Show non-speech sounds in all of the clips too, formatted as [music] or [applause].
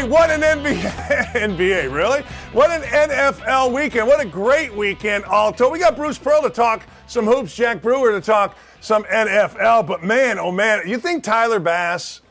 Hey, what an NBA, [laughs] NBA, really? What an NFL weekend. What a great weekend, Alto. We got Bruce Pearl to talk some hoops, Jack Brewer to talk some NFL. But man, oh man, you think Tyler Bass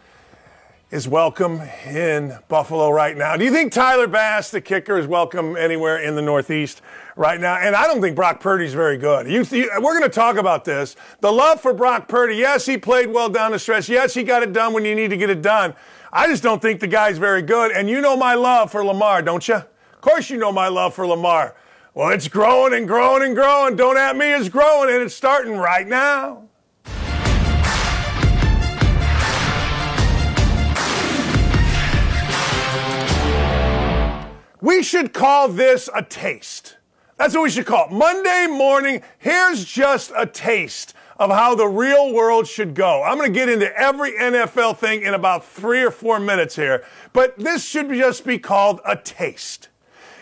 is welcome in Buffalo right now? Do you think Tyler Bass, the kicker, is welcome anywhere in the Northeast right now? And I don't think Brock Purdy's very good. You, you, we're going to talk about this. The love for Brock Purdy. Yes, he played well down the stretch. Yes, he got it done when you need to get it done. I just don't think the guy's very good. And you know my love for Lamar, don't you? Of course, you know my love for Lamar. Well, it's growing and growing and growing. Don't at me, it's growing, and it's starting right now. We should call this a taste. That's what we should call it. Monday morning, here's just a taste of how the real world should go. I'm going to get into every NFL thing in about three or four minutes here, but this should just be called a taste.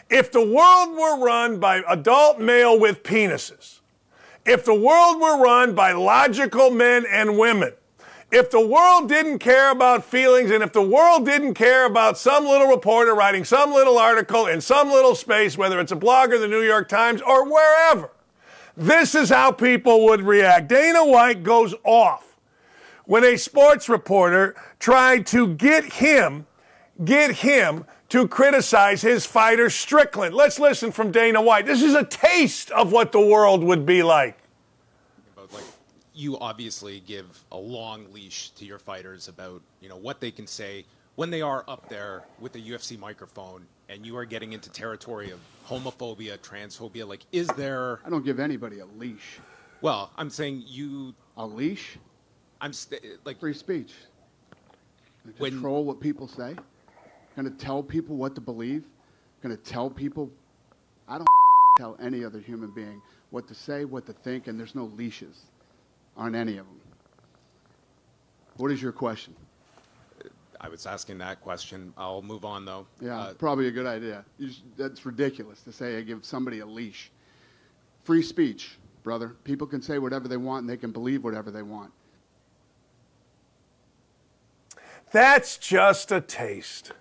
If the world were run by adult male with penises, if the world were run by logical men and women, if the world didn't care about feelings and if the world didn't care about some little reporter writing some little article in some little space, whether it's a blog or the New York Times or wherever, this is how people would react. Dana White goes off when a sports reporter tried to get him, get him to criticize his fighter Strickland. Let's listen from Dana White. This is a taste of what the world would be like. You obviously give a long leash to your fighters about, you know, what they can say when they are up there with the UFC microphone and you are getting into territory of homophobia, transphobia, like is there I don't give anybody a leash. Well, I'm saying you A leash? I'm st- eh, like Free speech. When- Control what people say. Going to tell people what to believe. Going to tell people. I don't [laughs] tell any other human being what to say, what to think, and there's no leashes on any of them. What is your question? I was asking that question. I'll move on though. Yeah, Uh, probably a good idea. You s that's ridiculous to say I give somebody a leash. Free speech, brother. People can say whatever they want and they can believe whatever they want. That's just a taste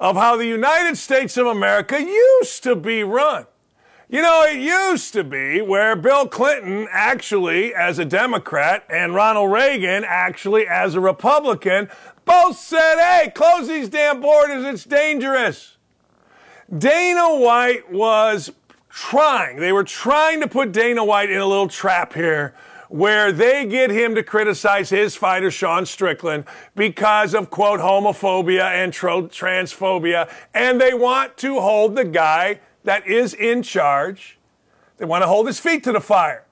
of how the United States of America used to be run. You know, it used to be where Bill Clinton actually, as a Democrat, and Ronald Reagan actually, as a Republican, both said, hey, close these damn borders, it's dangerous. Dana White was trying, they were trying to put Dana White in a little trap here where they get him to criticize his fighter, Sean Strickland, because of, quote, homophobia and tro- transphobia. And they want to hold the guy that is in charge, they want to hold his feet to the fire.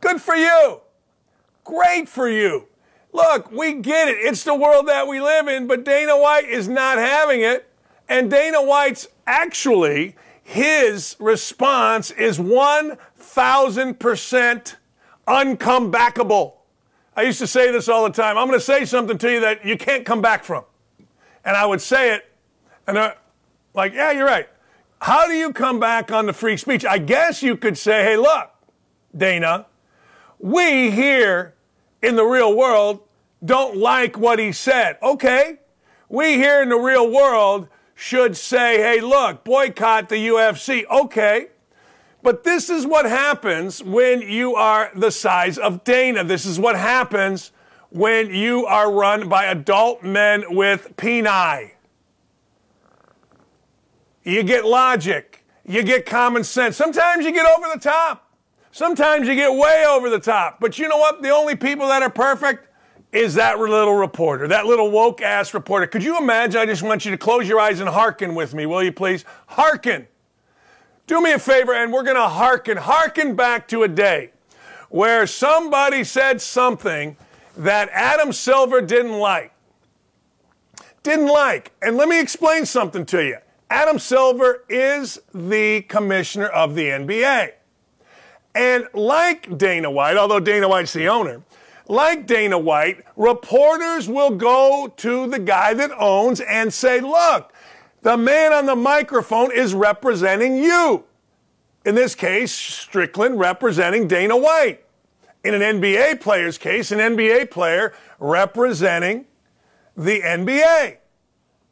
Good for you. Great for you. Look, we get it. It's the world that we live in, but Dana White is not having it. And Dana White's actually, his response is 1,000% uncomebackable. I used to say this all the time. I'm going to say something to you that you can't come back from. And I would say it, and they're like, yeah, you're right. How do you come back on the free speech? I guess you could say, hey, look, Dana, we here in the real world don't like what he said. Okay, we here in the real world should say, hey, look, boycott the UFC. Okay. But this is what happens when you are the size of Dana. This is what happens when you are run by adult men with peni. You get logic. You get common sense. Sometimes you get over the top. Sometimes you get way over the top. But you know what? The only people that are perfect is that little reporter, that little woke ass reporter. Could you imagine? I just want you to close your eyes and hearken with me, will you please? Hearken. Do me a favor, and we're going to hearken, hearken back to a day where somebody said something that Adam Silver didn't like. Didn't like. And let me explain something to you. Adam Silver is the commissioner of the NBA. And like Dana White, although Dana White's the owner, like Dana White, reporters will go to the guy that owns and say, look, the man on the microphone is representing you. In this case, Strickland representing Dana White. In an NBA player's case, an NBA player representing the NBA.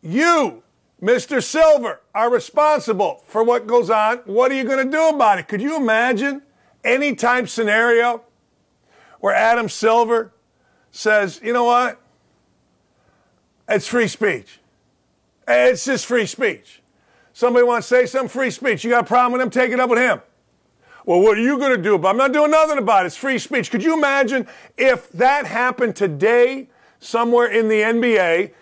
you, Mr. Silver, are responsible for what goes on. What are you going to do about it? Could you imagine any type scenario where Adam Silver says, you know what? It's free speech. It's just free speech. Somebody wants to say some free speech. You got a problem with him? Take it up with him. Well, what are you going to do about it? I'm not doing nothing about it. It's free speech. Could you imagine if that happened today somewhere in the NBA,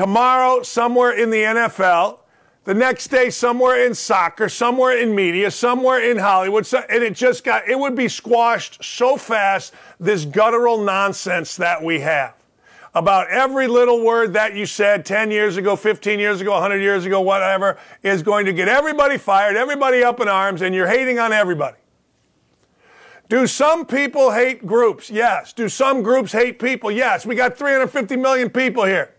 tomorrow somewhere in the NFL, the next day somewhere in soccer, somewhere in media, somewhere in Hollywood, and it just got, it would be squashed so fast, this guttural nonsense that we have about every little word that you said 10 years ago, 15 years ago, 100 years ago, whatever, is going to get everybody fired, everybody up in arms, and you're hating on everybody. Do some people hate groups? Yes. Do some groups hate people? Yes. We got 350 million people here.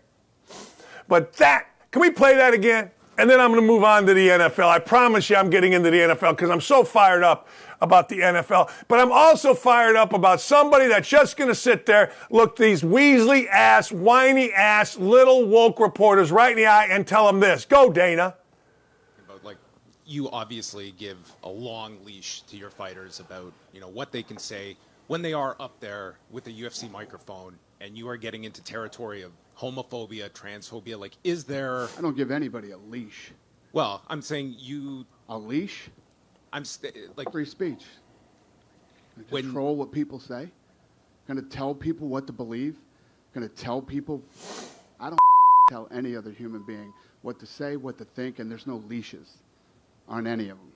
But that, can we play that again? And then I'm going to move on to the NFL. I promise you I'm getting into the NFL because I'm so fired up about the NFL. But I'm also fired up about somebody that's just going to sit there, look these Weasley ass, whiny ass, little woke reporters right in the eye and tell them this. Go, Dana. You obviously give a long leash to your fighters about, you know, what they can say when they are up there with a UFC microphone and you are getting into territory of homophobia, transphobia. Like, is there. I don't give anybody a leash. Well, I'm saying you. A leash? I'm st- like free speech. Control what people say. Going to tell people what to believe. Going to tell people. I don't [laughs] tell any other human being what to say, what to think, and there's no leashes on any of them.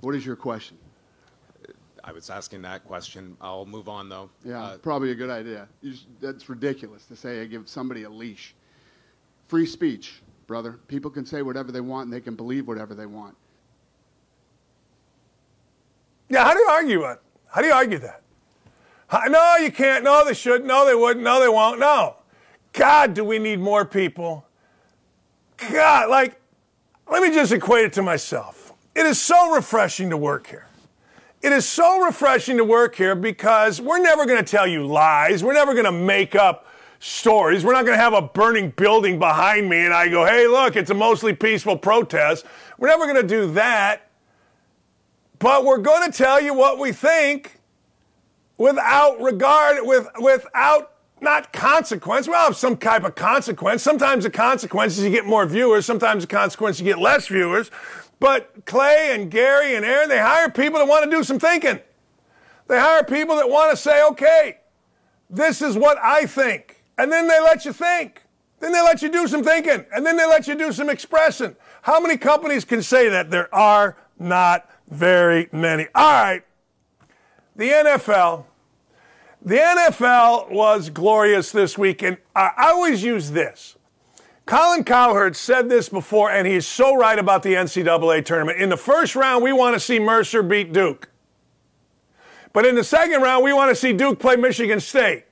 What is your question? I was asking that question. I'll move on though. Yeah, uh, probably a good idea. Just, that's ridiculous to say I give somebody a leash. Free speech, brother. People can say whatever they want and they can believe whatever they want. Yeah, how do you argue it? How do you argue that? How, no, you can't. No, they shouldn't. No, they wouldn't. No, they won't. No. God, do we need more people? God, like, let me just equate it to myself. It is so refreshing to work here. It is so refreshing to work here because we're never going to tell you lies. We're never going to make up stories. We're not going to have a burning building behind me and I go, hey, look, it's a mostly peaceful protest. We're never going to do that. But we're going to tell you what we think without regard, with, without not consequence. We'll have some type of consequence. Sometimes the consequence is you get more viewers. Sometimes the consequence you get less viewers. But Clay and Gary and Aaron, they hire people that want to do some thinking. They hire people that want to say, okay, this is what I think. And then they let you think. Then they let you do some thinking. And then they let you do some expressing. How many companies can say that? There are not very many. All right. The NFL. The NFL was glorious this week. And I always use this. Colin Cowherd said this before, and he's so right about the NCAA tournament. In the first round, we want to see Mercer beat Duke. But in the second round, we want to see Duke play Michigan State.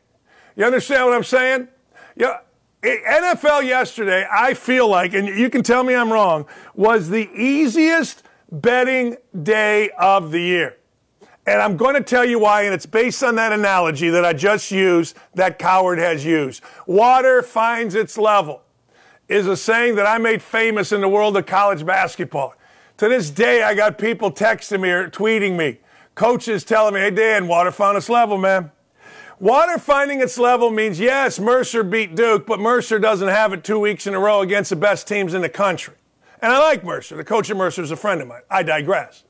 You understand what I'm saying? Yeah. NFL yesterday, I feel like, and you can tell me I'm wrong, was the easiest betting day of the year. And I'm going to tell you why, and it's based on that analogy that I just used that Cowherd has used. Water finds its level is a saying that I made famous in the world of college basketball. To this day, I got people texting me or tweeting me, coaches telling me, hey, Dan, water found its level, man. Water finding its level means, yes, Mercer beat Duke, but Mercer doesn't have it two weeks in a row against the best teams in the country. And I like Mercer. The coach of Mercer is a friend of mine. I digress.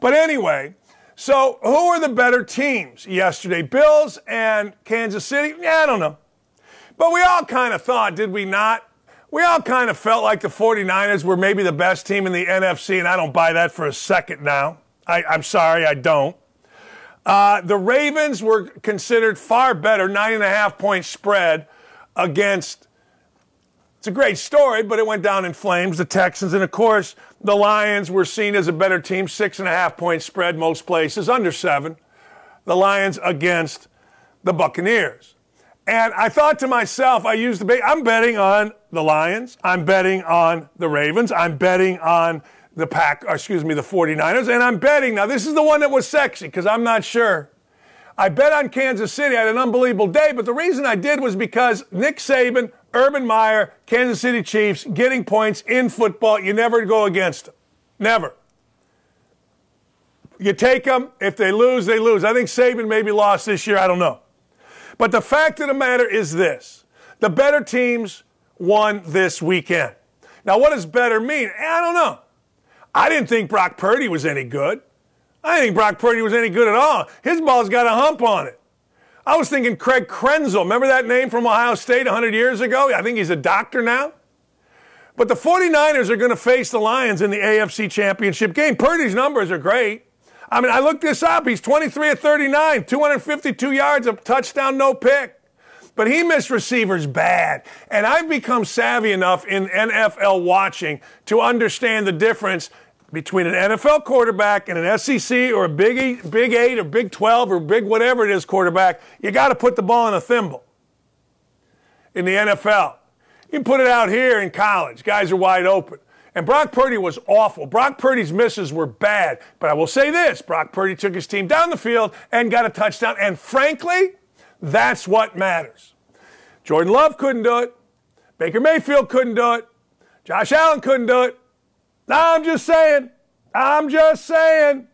But anyway, so who are the better teams yesterday? Bills and Kansas City? Yeah, I don't know. But we all kind of thought, did we not, we all kind of felt like the 49ers were maybe the best team in the NFC, and I don't buy that for a second now. I, am sorry, I don't. Uh, the Ravens were considered far better, nine and a half point spread against. It's a great story, but it went down in flames. The Texans, and of course, the Lions were seen as a better team, six and a half point spread most places, under seven. The Lions against the Buccaneers. And I thought to myself, I used the. I'm betting on the Lions. I'm betting on the Ravens. I'm betting on the Pack, uh, excuse me, the 49ers. And I'm betting, now this is the one that was sexy because I'm not sure. I bet on Kansas City. I had an unbelievable day, but the reason I did was because Nick Saban, Urban Meyer, Kansas City Chiefs, getting points in football. You never go against them. Never. You take them. If they lose, they lose. I think Saban maybe lost this year. I don't know. But the fact of the matter is this the better teams won this weekend. Now, what does better mean? I don't know. I didn't think Brock Purdy was any good. I didn't think Brock Purdy was any good at all. His ball's got a hump on it. I was thinking Craig Krenzel. Remember that name from Ohio State 100 years ago? I think he's a doctor now. But the 49ers are going to face the Lions in the AFC Championship game. Purdy's numbers are great. I mean, I looked this up. He's 23 of 39, 252 yards, a touchdown, no pick. But he missed receivers bad. And I've become savvy enough in NFL watching to understand the difference between an NFL quarterback and an SEC or a Big Eight, Big Eight or Big 12 or Big whatever it is quarterback. You got to put the ball in a thimble in the NFL. You can put it out here in college. Guys are wide open. And Brock Purdy was awful. Brock Purdy's misses were bad. But I will say this Brock Purdy took his team down the field and got a touchdown. And frankly, that's what matters. Jordan Love couldn't do it. Baker Mayfield couldn't do it. Josh Allen couldn't do it. I'm just saying. I'm just saying.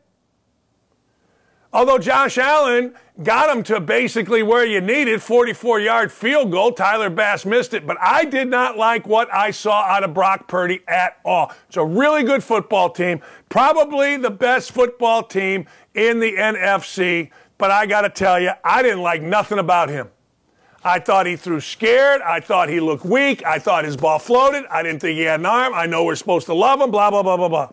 Although Josh Allen got him to basically where you needed 44 yard field goal, Tyler Bass missed it. But I did not like what I saw out of Brock Purdy at all. It's a really good football team, probably the best football team in the NFC. But I got to tell you, I didn't like nothing about him. I thought he threw scared. I thought he looked weak. I thought his ball floated. I didn't think he had an arm. I know we're supposed to love him, blah, blah, blah, blah, blah.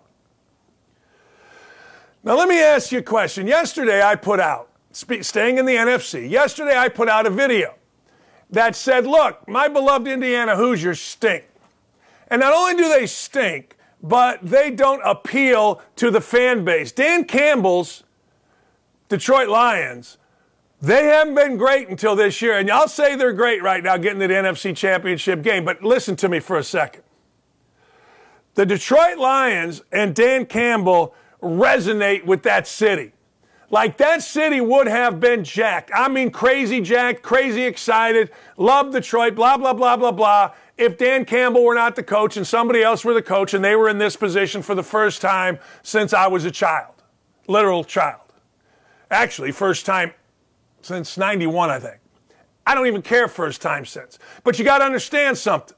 Now, let me ask you a question. Yesterday, I put out, staying in the NFC, yesterday I put out a video that said, look, my beloved Indiana Hoosiers stink. And not only do they stink, but they don't appeal to the fan base. Dan Campbell's Detroit Lions, they haven't been great until this year. And I'll say they're great right now getting to the NFC Championship game. But listen to me for a second. The Detroit Lions and Dan Campbell resonate with that city. Like that city would have been jacked. I mean, crazy jacked, crazy excited, love Detroit, blah, blah, blah, blah, blah. If Dan Campbell were not the coach and somebody else were the coach and they were in this position for the first time since I was a child, literal child. Actually, first time since 91, I think. I don't even care first time since. But you got to understand something.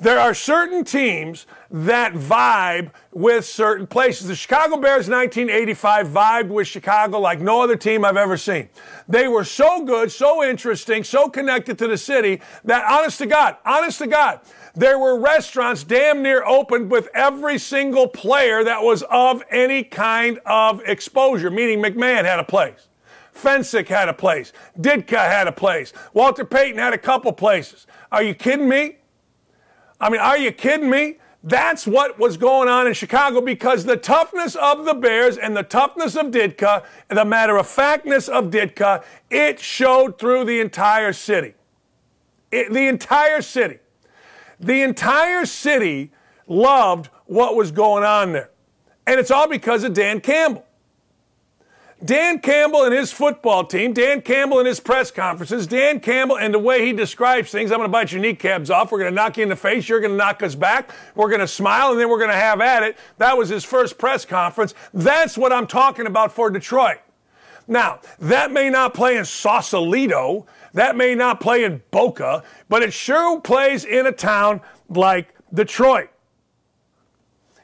There are certain teams that vibe with certain places. The Chicago Bears 1985 vibed with Chicago like no other team I've ever seen. They were so good, so interesting, so connected to the city that honest to God, honest to God, there were restaurants damn near opened with every single player that was of any kind of exposure, meaning McMahon had a place. Fencik had a place. Ditka had a place. Walter Payton had a couple places. Are you kidding me? I mean, are you kidding me? That's what was going on in Chicago because the toughness of the Bears and the toughness of Ditka, the matter of factness of Ditka, it showed through the entire city. It, the entire city. The entire city loved what was going on there. And it's all because of Dan Campbell. Dan Campbell and his football team, Dan Campbell and his press conferences, Dan Campbell and the way he describes things. I'm going to bite your kneecaps off. We're going to knock you in the face. You're going to knock us back. We're going to smile and then we're going to have at it. That was his first press conference. That's what I'm talking about for Detroit. Now, that may not play in Sausalito. That may not play in Boca, but it sure plays in a town like Detroit.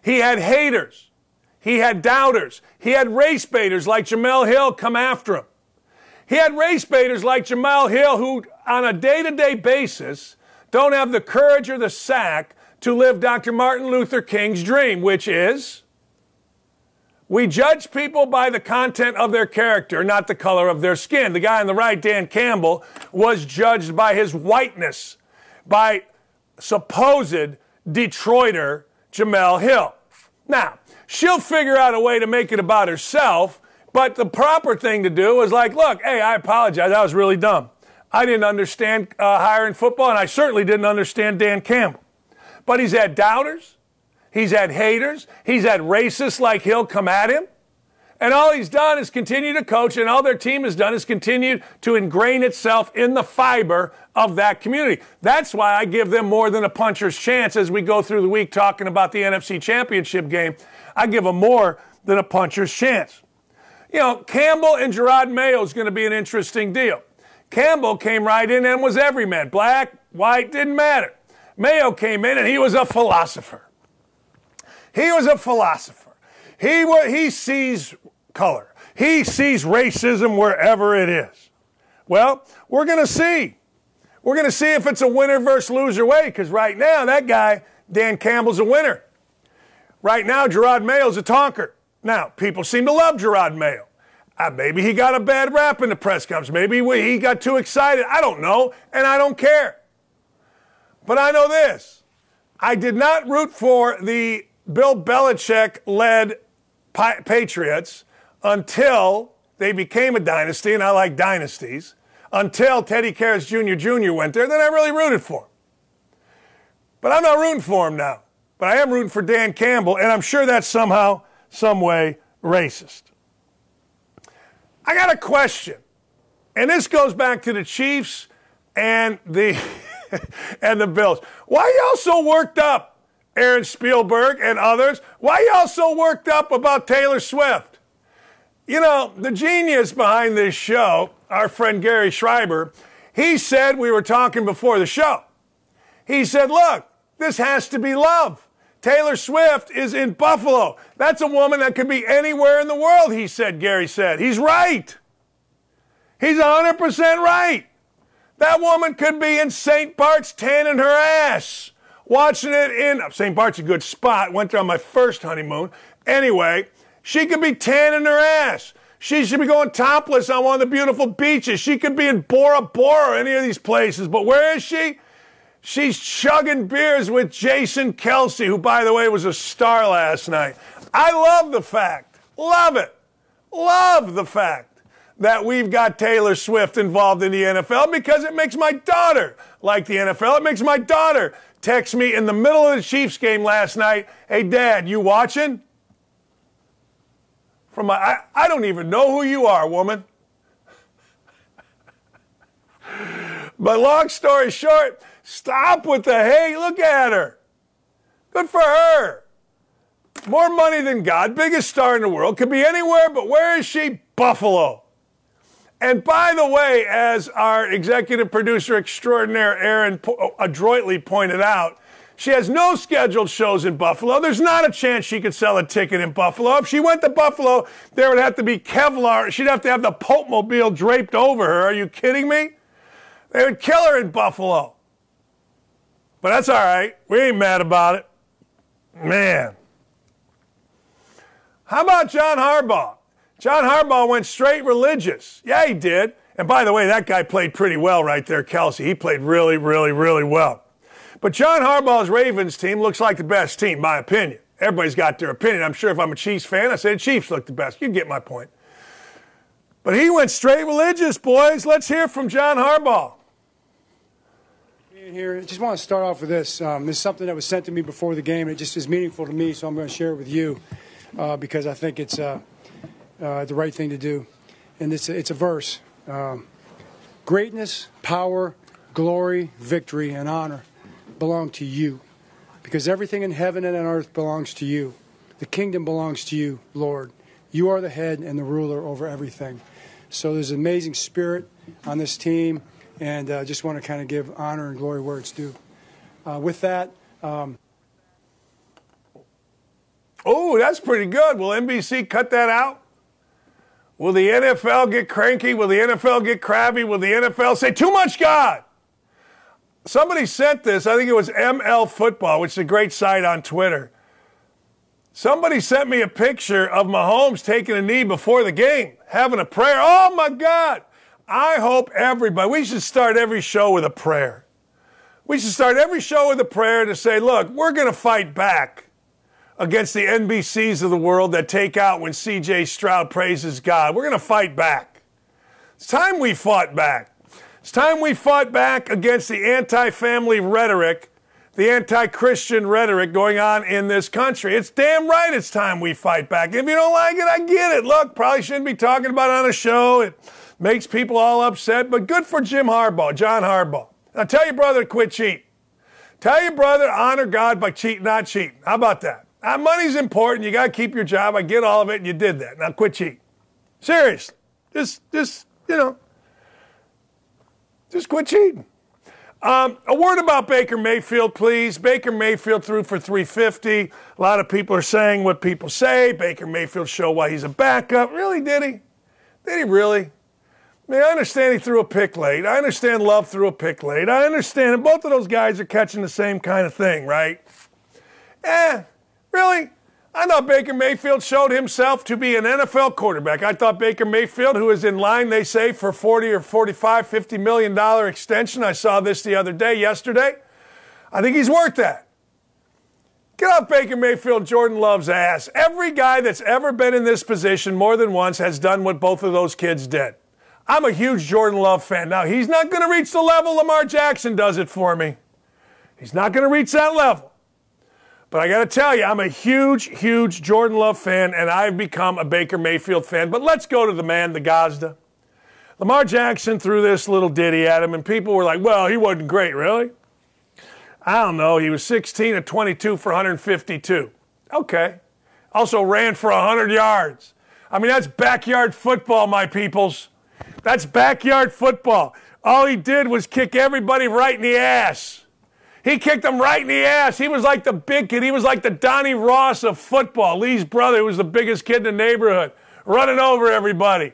He had haters. He had doubters. He had race baiters like Jemele Hill come after him. He had race baiters like Jemele Hill who, on a day to day basis, don't have the courage or the sack to live Dr. Martin Luther King's dream, which is we judge people by the content of their character, not the color of their skin. The guy on the right, Dan Campbell, was judged by his whiteness, by supposed Detroiter Jemele Hill. Now, she'll figure out a way to make it about herself. But the proper thing to do is like, look, hey, I apologize. I was really dumb. I didn't understand uh, hiring football, and I certainly didn't understand Dan Campbell. But he's had doubters, he's had haters, he's had racists like Hill come at him. And all he's done is continue to coach, and all their team has done is continue to ingrain itself in the fiber of that community. That's why I give them more than a puncher's chance as we go through the week talking about the NFC Championship game. I give them more than a puncher's chance. You know, Campbell and Gerard Mayo is going to be an interesting deal. Campbell came right in and was every man. Black, white, didn't matter. Mayo came in and he was a philosopher. He was a philosopher. He, he sees color. He sees racism wherever it is. Well, we're going to see. We're going to see if it's a winner versus loser way because right now, that guy, Dan Campbell's a winner. Right now, Jerod Mayo's a tonker. Now, people seem to love Gerard Mayo. Uh, maybe he got a bad rap in the press conference. Maybe he got too excited. I don't know, and I don't care. But I know this I did not root for the Bill Belichick led Patriots until they became a dynasty, and I like dynasties, until Teddy Karras Jr. Jr. went there. Then I really rooted for him. But I'm not rooting for him now. But I am rooting for Dan Campbell, and I'm sure that's somehow, some way racist. I got a question, and this goes back to the Chiefs and the [laughs] and the Bills. Why y'all so worked up, Aaron Spielberg and others? Why y'all so worked up about Taylor Swift? You know, the genius behind this show, our friend Gary Schreiber, he said we were talking before the show. He said, "Look, this has to be love." Taylor Swift is in Buffalo. That's a woman that could be anywhere in the world, he said, Gary said. He's right. He's 100% right. That woman could be in St. Bart's tanning her ass, watching it in St. Bart's a good spot. Went there on my first honeymoon. Anyway, she could be tanning her ass. She should be going topless on one of the beautiful beaches. She could be in Bora Bora or any of these places. But where is she? She's chugging beers with Jason Kelce, who, by the way, was a star last night. I love the fact, love it, love the fact that we've got Taylor Swift involved in the NFL because it makes my daughter like the NFL. It makes my daughter text me in the middle of the Chiefs game last night, Hey, Dad, you watching? From my, I, I don't even know who you are, woman. [laughs] but long story short, Stop with the hey, look at her. Good for her. More money than God, biggest star in the world, could be anywhere, but where is she? Buffalo. And by the way, as our executive producer extraordinaire Aaron po- adroitly pointed out, she has no scheduled shows in Buffalo. There's not a chance she could sell a ticket in Buffalo. If she went to Buffalo, there would have to be Kevlar. She'd have to have the Pope Mobile draped over her. Are you kidding me? They would kill her in Buffalo. But that's all right. We ain't mad about it. Man. How about John Harbaugh? John Harbaugh went straight religious. Yeah, he did. And by the way, that guy played pretty well right there, Kelce. He played really, really, really well. But John Harbaugh's Ravens team looks like the best team, my opinion. Everybody's got their opinion. I'm sure if I'm a Chiefs fan, I say the Chiefs look the best. You get my point. But he went straight religious, boys. Let's hear from John Harbaugh here. I just want to start off with this. Um, this is something that was sent to me before the game. It just is meaningful to me, so I'm going to share it with you uh, because I think it's uh, uh, the right thing to do. And it's a, it's a verse um, Greatness, power, glory, victory, and honor belong to you because everything in heaven and on earth belongs to you. The kingdom belongs to you, Lord. You are the head and the ruler over everything. So there's an amazing spirit on this team and uh, just want to kind of give honor and glory where it's due. Uh, with that. Um, oh, that's pretty good. Will NBC cut that out? Will the NFL get cranky? Will the NFL get crabby? Will the NFL say, too much God? Somebody sent this, I think it was ML Football, which is a great site on Twitter. Somebody sent me a picture of Mahomes taking a knee before the game, having a prayer. Oh my God. I hope everybody, we should start every show with a prayer. We should start every show with a prayer to say, look, we're going to fight back against the NBCs of the world that take out when CJ Stroud praises God. We're going to fight back. It's time we fought back. It's time we fought back against the anti family rhetoric the anti Christian rhetoric going on in this country. It's damn right it's time we fight back. If you don't like it, I get it. Look, probably shouldn't be talking about it on a show. It makes people all upset, but good for Jim Harbaugh, John Harbaugh. Now tell your brother to quit cheating. Tell your brother honor God by cheating, not cheating. How about that? Now, money's important. You got to keep your job. I get all of it, and you did that. Now quit cheating. Seriously. Just, just, you know, just quit cheating. Um, a word about Baker Mayfield, please. Baker Mayfield threw for 350. A lot of people are saying what people say. Baker Mayfield showed why he's a backup. Really, did he? Did he really? I mean, I understand he threw a pick late. I understand Love threw a pick late. I understand both of those guys are catching the same kind of thing, right? Eh, really? I thought Baker Mayfield showed himself to be an NFL quarterback. I thought Baker Mayfield, who is in line, they say, for 40 or 45, 50 million dollar extension. I saw this the other day, yesterday. I think he's worth that. Get off Baker Mayfield, Jordan Love's ass. Every guy that's ever been in this position more than once has done what both of those kids did. I'm a huge Jordan Love fan. Now, he's not going to reach the level Lamar Jackson does it for me. He's not going to reach that level. But I got to tell you, I'm a huge, huge Jordan Love fan, and I've become a Baker Mayfield fan. But let's go to the man, the Gazda. Lamar Jackson threw this little ditty at him, and people were like, well, he wasn't great, really? I don't know. He was 16 at 22 for 152. Okay. Also ran for 100 yards. I mean, that's backyard football, my peoples. That's backyard football. All he did was kick everybody right in the ass. He kicked him right in the ass. He was like the big kid. He was like the Donnie Ross of football. Lee's brother, who was the biggest kid in the neighborhood, running over everybody,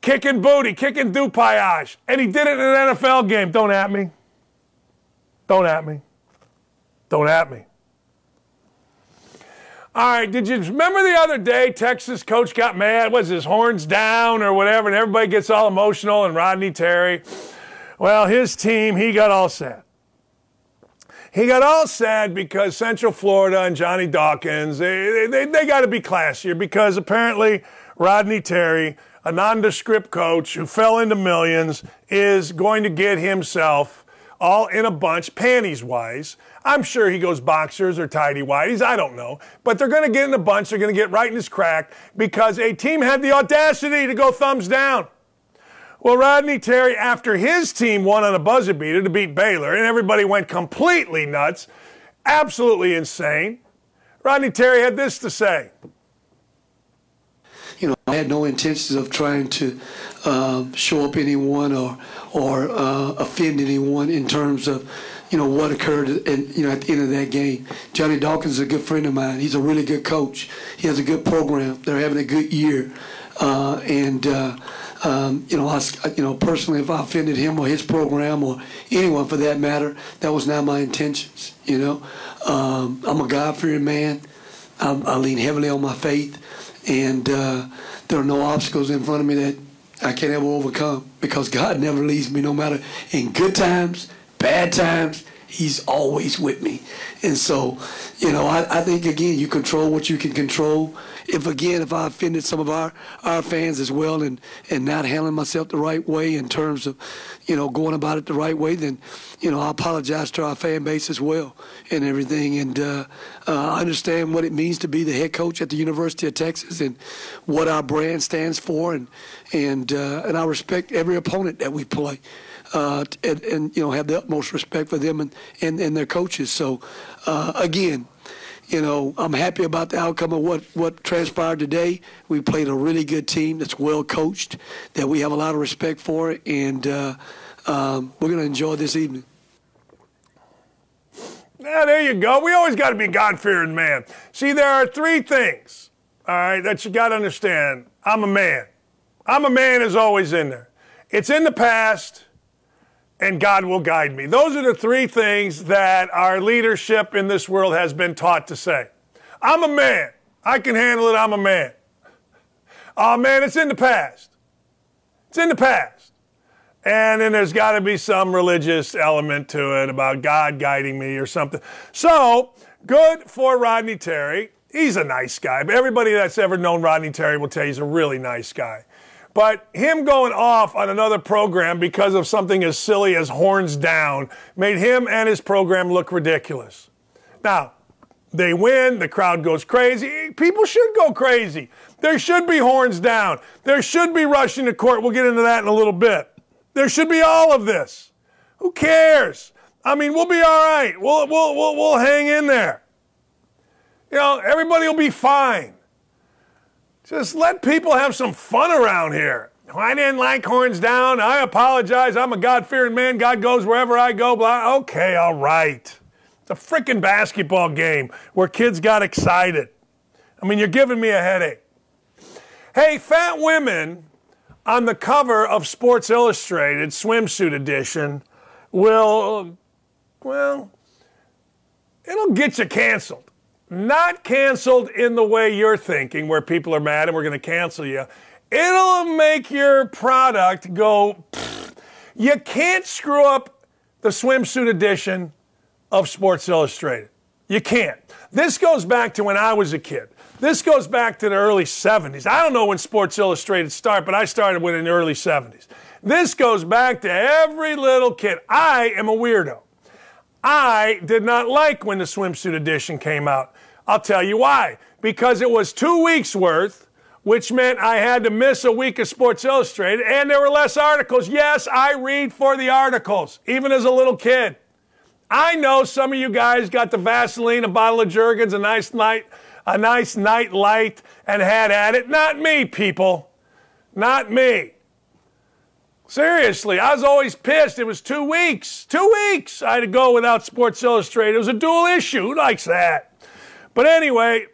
kicking booty, kicking dupayage. And he did it in an NFL game. Don't at me. Don't at me. Don't at me. All right, did you remember the other day Texas coach got mad? Was his horns down or whatever, and everybody gets all emotional and Rodney Terry? Well, his team, he got all sad. He got all sad because Central Florida and Johnny Dawkins, they, they, they got to be classier because apparently Rodney Terry, a nondescript coach who fell into millions, is going to get himself all in a bunch, panties wise. I'm sure he goes boxers or tidy whities. I don't know. But they're going to get in a bunch. They're going to get right in his crack because a team had the audacity to go thumbs down. Well, Rodney Terry, after his team won on a buzzer beater to beat Baylor, and everybody went completely nuts, absolutely insane, Rodney Terry had this to say. You know, I had no intentions of trying to uh, show up anyone or or uh, offend anyone in terms of you know what occurred and you know at the end of that game. Johnny Dawkins is a good friend of mine. He's a really good coach. He has a good program. They're having a good year, uh, and uh, um, you know, I, you know, personally, if I offended him or his program or anyone for that matter, that was not my intentions. You know, um, I'm a God-fearing man. I'm, i lean heavily on my faith, and uh, there are no obstacles in front of me that I can't ever overcome because God never leaves me, no matter in good times, bad times. He's always with me, and so, you know, I, I think again, you control what you can control if again if I offended some of our our fans as well and and not handling myself the right way in terms of you know going about it the right way, then you know I apologize to our fan base as well and everything. And uh, uh, I understand what it means to be the head coach at the University of Texas and what our brand stands for, and and uh, and I respect every opponent that we play. Uh, and, and, you know have the utmost respect for them and, and, and their coaches. So uh, again, you know, I'm happy about the outcome of what, what transpired today. We played a really good team that's well coached, that we have a lot of respect for, and uh, um, we're going to enjoy this evening. Yeah, there you go. We always got to be God fearing man. See, there are three things, all right, that you got to understand. I'm a man. I'm a man is always in there. It's in the past, and God will guide me. Those are the three things that our leadership in this world has been taught to say. I'm a man. I can handle it. I'm a man. Oh man, it's in the past. It's in the past. And then there's got to be some religious element to it about God guiding me or something. So, good for Rodney Terry. He's a nice guy. Everybody that's ever known Rodney Terry will tell you he's a really nice guy. But him going off on another program because of something as silly as horns down made him and his program look ridiculous. Now, they win, the crowd goes crazy. People should go crazy. There should be horns down. There should be rushing to court. We'll get into that in a little bit. There should be all of this. Who cares? I mean, we'll be all right. We'll, we'll, we'll, we'll hang in there. You know, everybody will be fine. Just let people have some fun around here. I didn't like horns down. I apologize. I'm a God fearing man. God goes wherever I go. Blah. Okay, all right. It's a freaking basketball game where kids got excited. I mean, you're giving me a headache. Hey, fat women on the cover of Sports Illustrated swimsuit edition will, well, it'll get you canceled. Not canceled in the way you're thinking, where people are mad and we're going to cancel you. It'll make your product go, pfft. you can't screw up the swimsuit edition of Sports Illustrated. You can't. This goes back to when I was a kid. This goes back to the early 70s. I don't know when Sports Illustrated started, but I started with in the early 70s. This goes back to every little kid. I am a weirdo. I did not like when the swimsuit edition came out. I'll tell you why. Because it was two weeks worth, which meant I had to miss a week of Sports Illustrated, and there were less articles. Yes, I read for the articles, even as a little kid. I know some of you guys got the Vaseline, a bottle of Jergens, a nice night, a nice night light, and had at it. Not me, people. Not me. Seriously, I was always pissed. It was two weeks. Two weeks I had to go without Sports Illustrated. It was a dual issue. Who likes that? But anyway,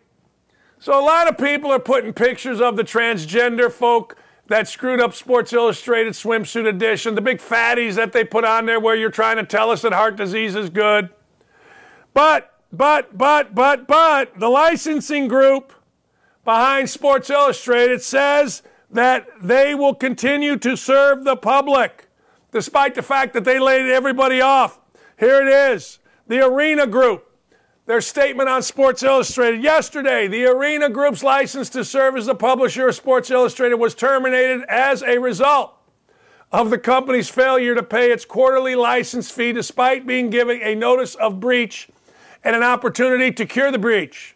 so a lot of people are putting pictures of the transgender folk that screwed up Sports Illustrated swimsuit edition, the big fatties that they put on there where you're trying to tell us that heart disease is good. But, but, but, but, but, the licensing group behind Sports Illustrated says that they will continue to serve the public, despite the fact that they laid everybody off. Here it is the Arena Group. Their statement on Sports Illustrated yesterday the Arena Group's license to serve as the publisher of Sports Illustrated was terminated as a result of the company's failure to pay its quarterly license fee despite being given a notice of breach and an opportunity to cure the breach.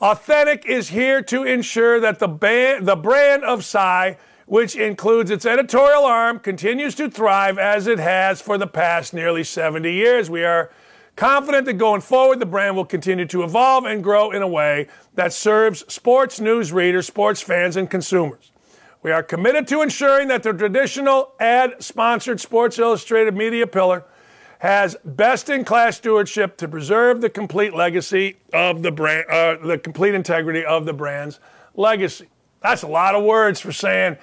Authentic is here to ensure that the, the brand of Psy, which includes its editorial arm, continues to thrive as it has for the past nearly 70 years. We are confident that going forward, the brand will continue to evolve and grow in a way that serves sports news readers, sports fans, and consumers. We are committed to ensuring that the traditional ad sponsored Sports Illustrated media pillar has best in class stewardship to preserve the complete legacy of the brand, uh, the complete integrity of the brand's legacy. That's a lot of words for saying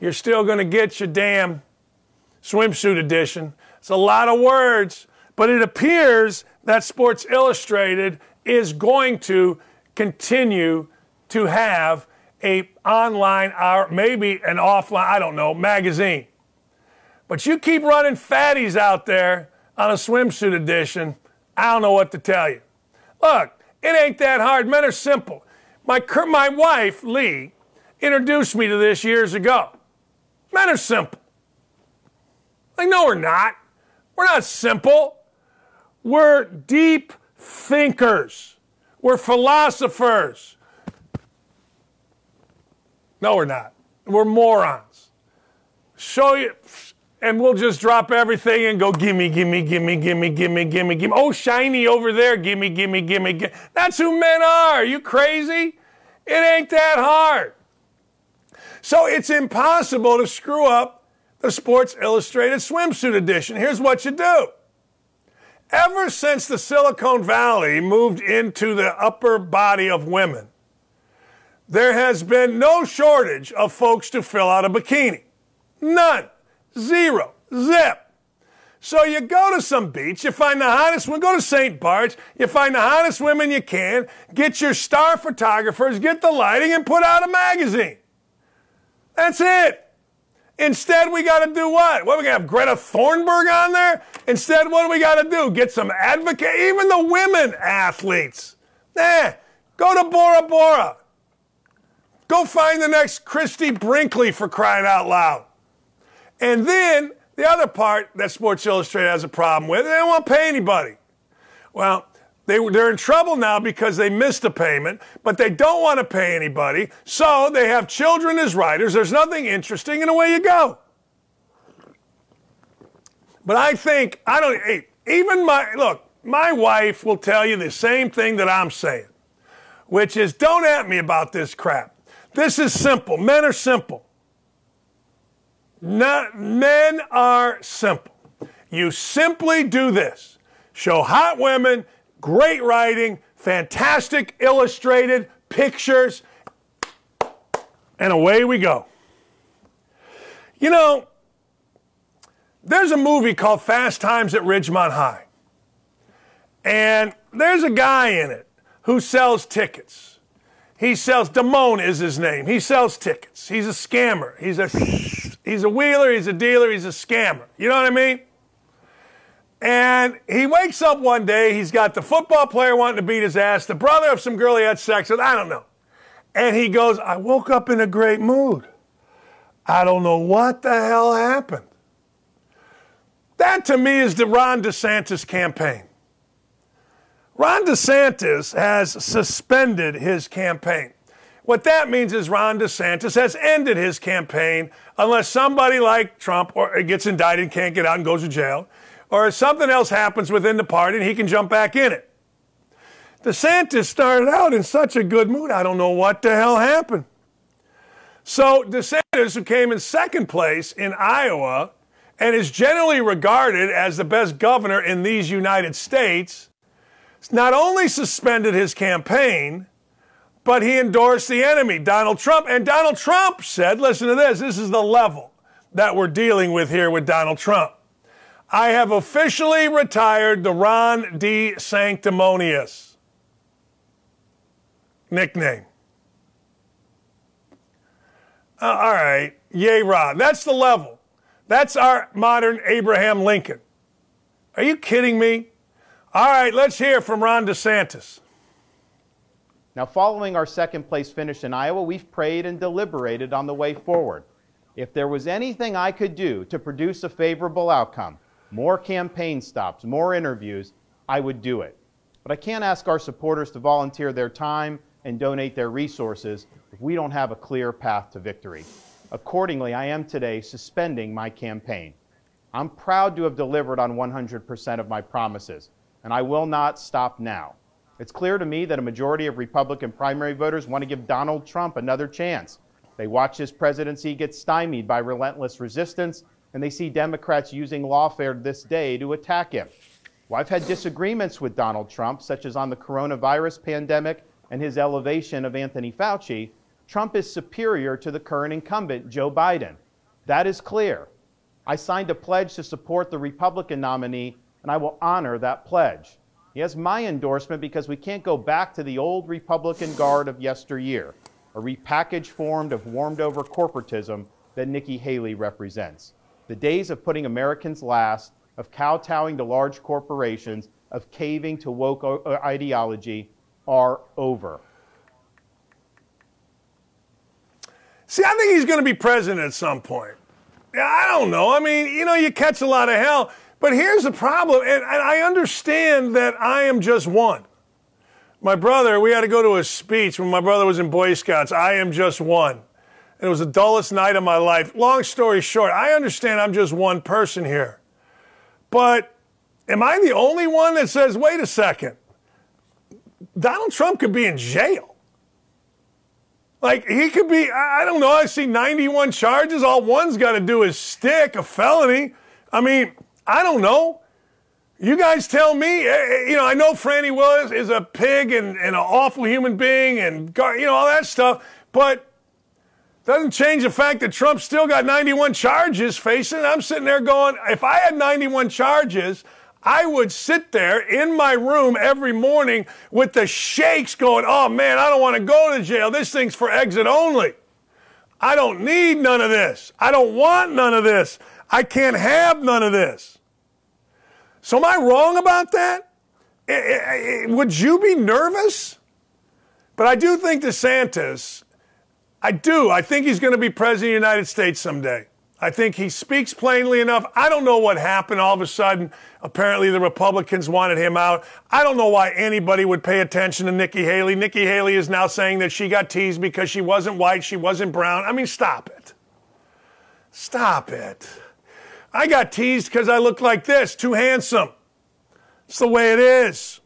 you're still going to get your damn swimsuit edition. It's a lot of words, but it appears that Sports Illustrated is going to continue to have a online or maybe an offline, I don't know, magazine. But you keep running fatties out there on a swimsuit edition, I don't know what to tell you. Look, it ain't that hard. Men are simple. My, my wife, Lee, introduced me to this years ago. Men are simple. Like, no, we're not. We're not simple. We're deep thinkers. We're philosophers. No, we're not. We're morons. Show you, and we'll just drop everything and go, gimme, gimme, gimme, gimme, gimme, gimme, gimme. Oh, shiny over there, gimme, gimme, gimme, gimme. That's who men are. Are you crazy? It ain't that hard. So it's impossible to screw up the Sports Illustrated swimsuit edition. Here's what you do. Ever since the Silicon Valley moved into the upper body of women, there has been no shortage of folks to fill out a bikini. None. Zero. Zip. So you go to some beach, you find the hottest one, go to St. Bart's, you find the hottest women you can, get your star photographers, get the lighting, and put out a magazine. That's it. Instead, we got to do what? What, we got to have Greta Thunberg on there? Instead, what do we got to do? Get some advocate, even the women athletes. Eh, go to Bora Bora. Go find the next Christie Brinkley for crying out loud. And then the other part that Sports Illustrated has a problem with, they don't want to pay anybody. Well, they, they're in trouble now because they missed a payment, but they don't want to pay anybody. So they have children as writers. There's nothing interesting, and away you go. But I think, I don't, hey, even my, look, my wife will tell you the same thing that I'm saying, which is don't at me about this crap. This is simple. Men are simple. Not, men are simple. You simply do this show hot women, great writing, fantastic illustrated pictures, and away we go. You know, there's a movie called Fast Times at Ridgemont High. And there's a guy in it who sells tickets. He sells, Damone is his name. He sells tickets. He's a scammer. He's a, he's a wheeler, he's a dealer, he's a scammer. You know what I mean? And he wakes up one day, he's got the football player wanting to beat his ass, the brother of some girl he had sex with, I don't know. And he goes, I woke up in a great mood. I don't know what the hell happened. That to me is the Ron DeSantis campaign. Ron DeSantis has suspended his campaign. What that means is Ron DeSantis has ended his campaign unless somebody like Trump or gets indicted can't get out and goes to jail, or if something else happens within the party he can jump back in it. DeSantis started out in such a good mood. I don't know what the hell happened. So DeSantis, who came in second place in Iowa and is generally regarded as the best governor in these United States, not only suspended his campaign, but he endorsed the enemy, Donald Trump. And Donald Trump said, listen to this, this is the level that we're dealing with here with Donald Trump. I have officially retired the Ron D. Sanctimonious nickname. Uh, all right, yay, Ron. That's the level. That's our modern Abraham Lincoln. Are you kidding me? All right, let's hear from Ron DeSantis. Now, following our second place finish in Iowa, we've prayed and deliberated on the way forward. If there was anything I could do to produce a favorable outcome, more campaign stops, more interviews, I would do it. But I can't ask our supporters to volunteer their time and donate their resources if we don't have a clear path to victory. Accordingly, I am today suspending my campaign. I'm proud to have delivered on 100% of my promises and I will not stop now. It's clear to me that a majority of Republican primary voters want to give Donald Trump another chance. They watch his presidency get stymied by relentless resistance, and they see Democrats using lawfare this day to attack him. Well, I've had disagreements with Donald Trump, such as on the coronavirus pandemic and his elevation of Anthony Fauci. Trump is superior to the current incumbent, Joe Biden. That is clear. I signed a pledge to support the Republican nominee and I will honor that pledge. He has my endorsement because we can't go back to the old Republican guard of yesteryear, a repackaged form of warmed over corporatism that Nikki Haley represents. The days of putting Americans last, of kowtowing to large corporations, of caving to woke uh, ideology are over. See, I think he's going to be president at some point. I don't know. I mean, you know, you catch a lot of hell. But here's the problem, and, and I understand that I am just one. My brother, we had to go to a speech when my brother was in Boy Scouts. I am just one. It was the dullest night of my life. Long story short, I understand I'm just one person here. But am I the only one that says, wait a second, Donald Trump could be in jail? Like, he could be, I don't know, I see 91 charges. All one's got to do is stick, a felony. I mean, I don't know. You guys tell me. Eh, eh, you know, I know Franny Willis is a pig and, and an awful human being and, you know, all that stuff, but doesn't change the fact that Trump still got 91 charges facing. I'm sitting there going, if I had 91 charges, I would sit there in my room every morning with the shakes going, oh man, I don't want to go to jail. This thing's for exit only. I don't need none of this. I don't want none of this. I can't have none of this. So am I wrong about that? Would you be nervous? But I do think DeSantis, I do. I think he's going to be president of the United States someday. I think he speaks plainly enough. I don't know what happened all of a sudden. Apparently, the Republicans wanted him out. I don't know why anybody would pay attention to Nikki Haley. Nikki Haley is now saying that she got teased because she wasn't white, she wasn't brown. I mean, stop it. Stop it. I got teased because I look like this, too handsome. It's the way it is.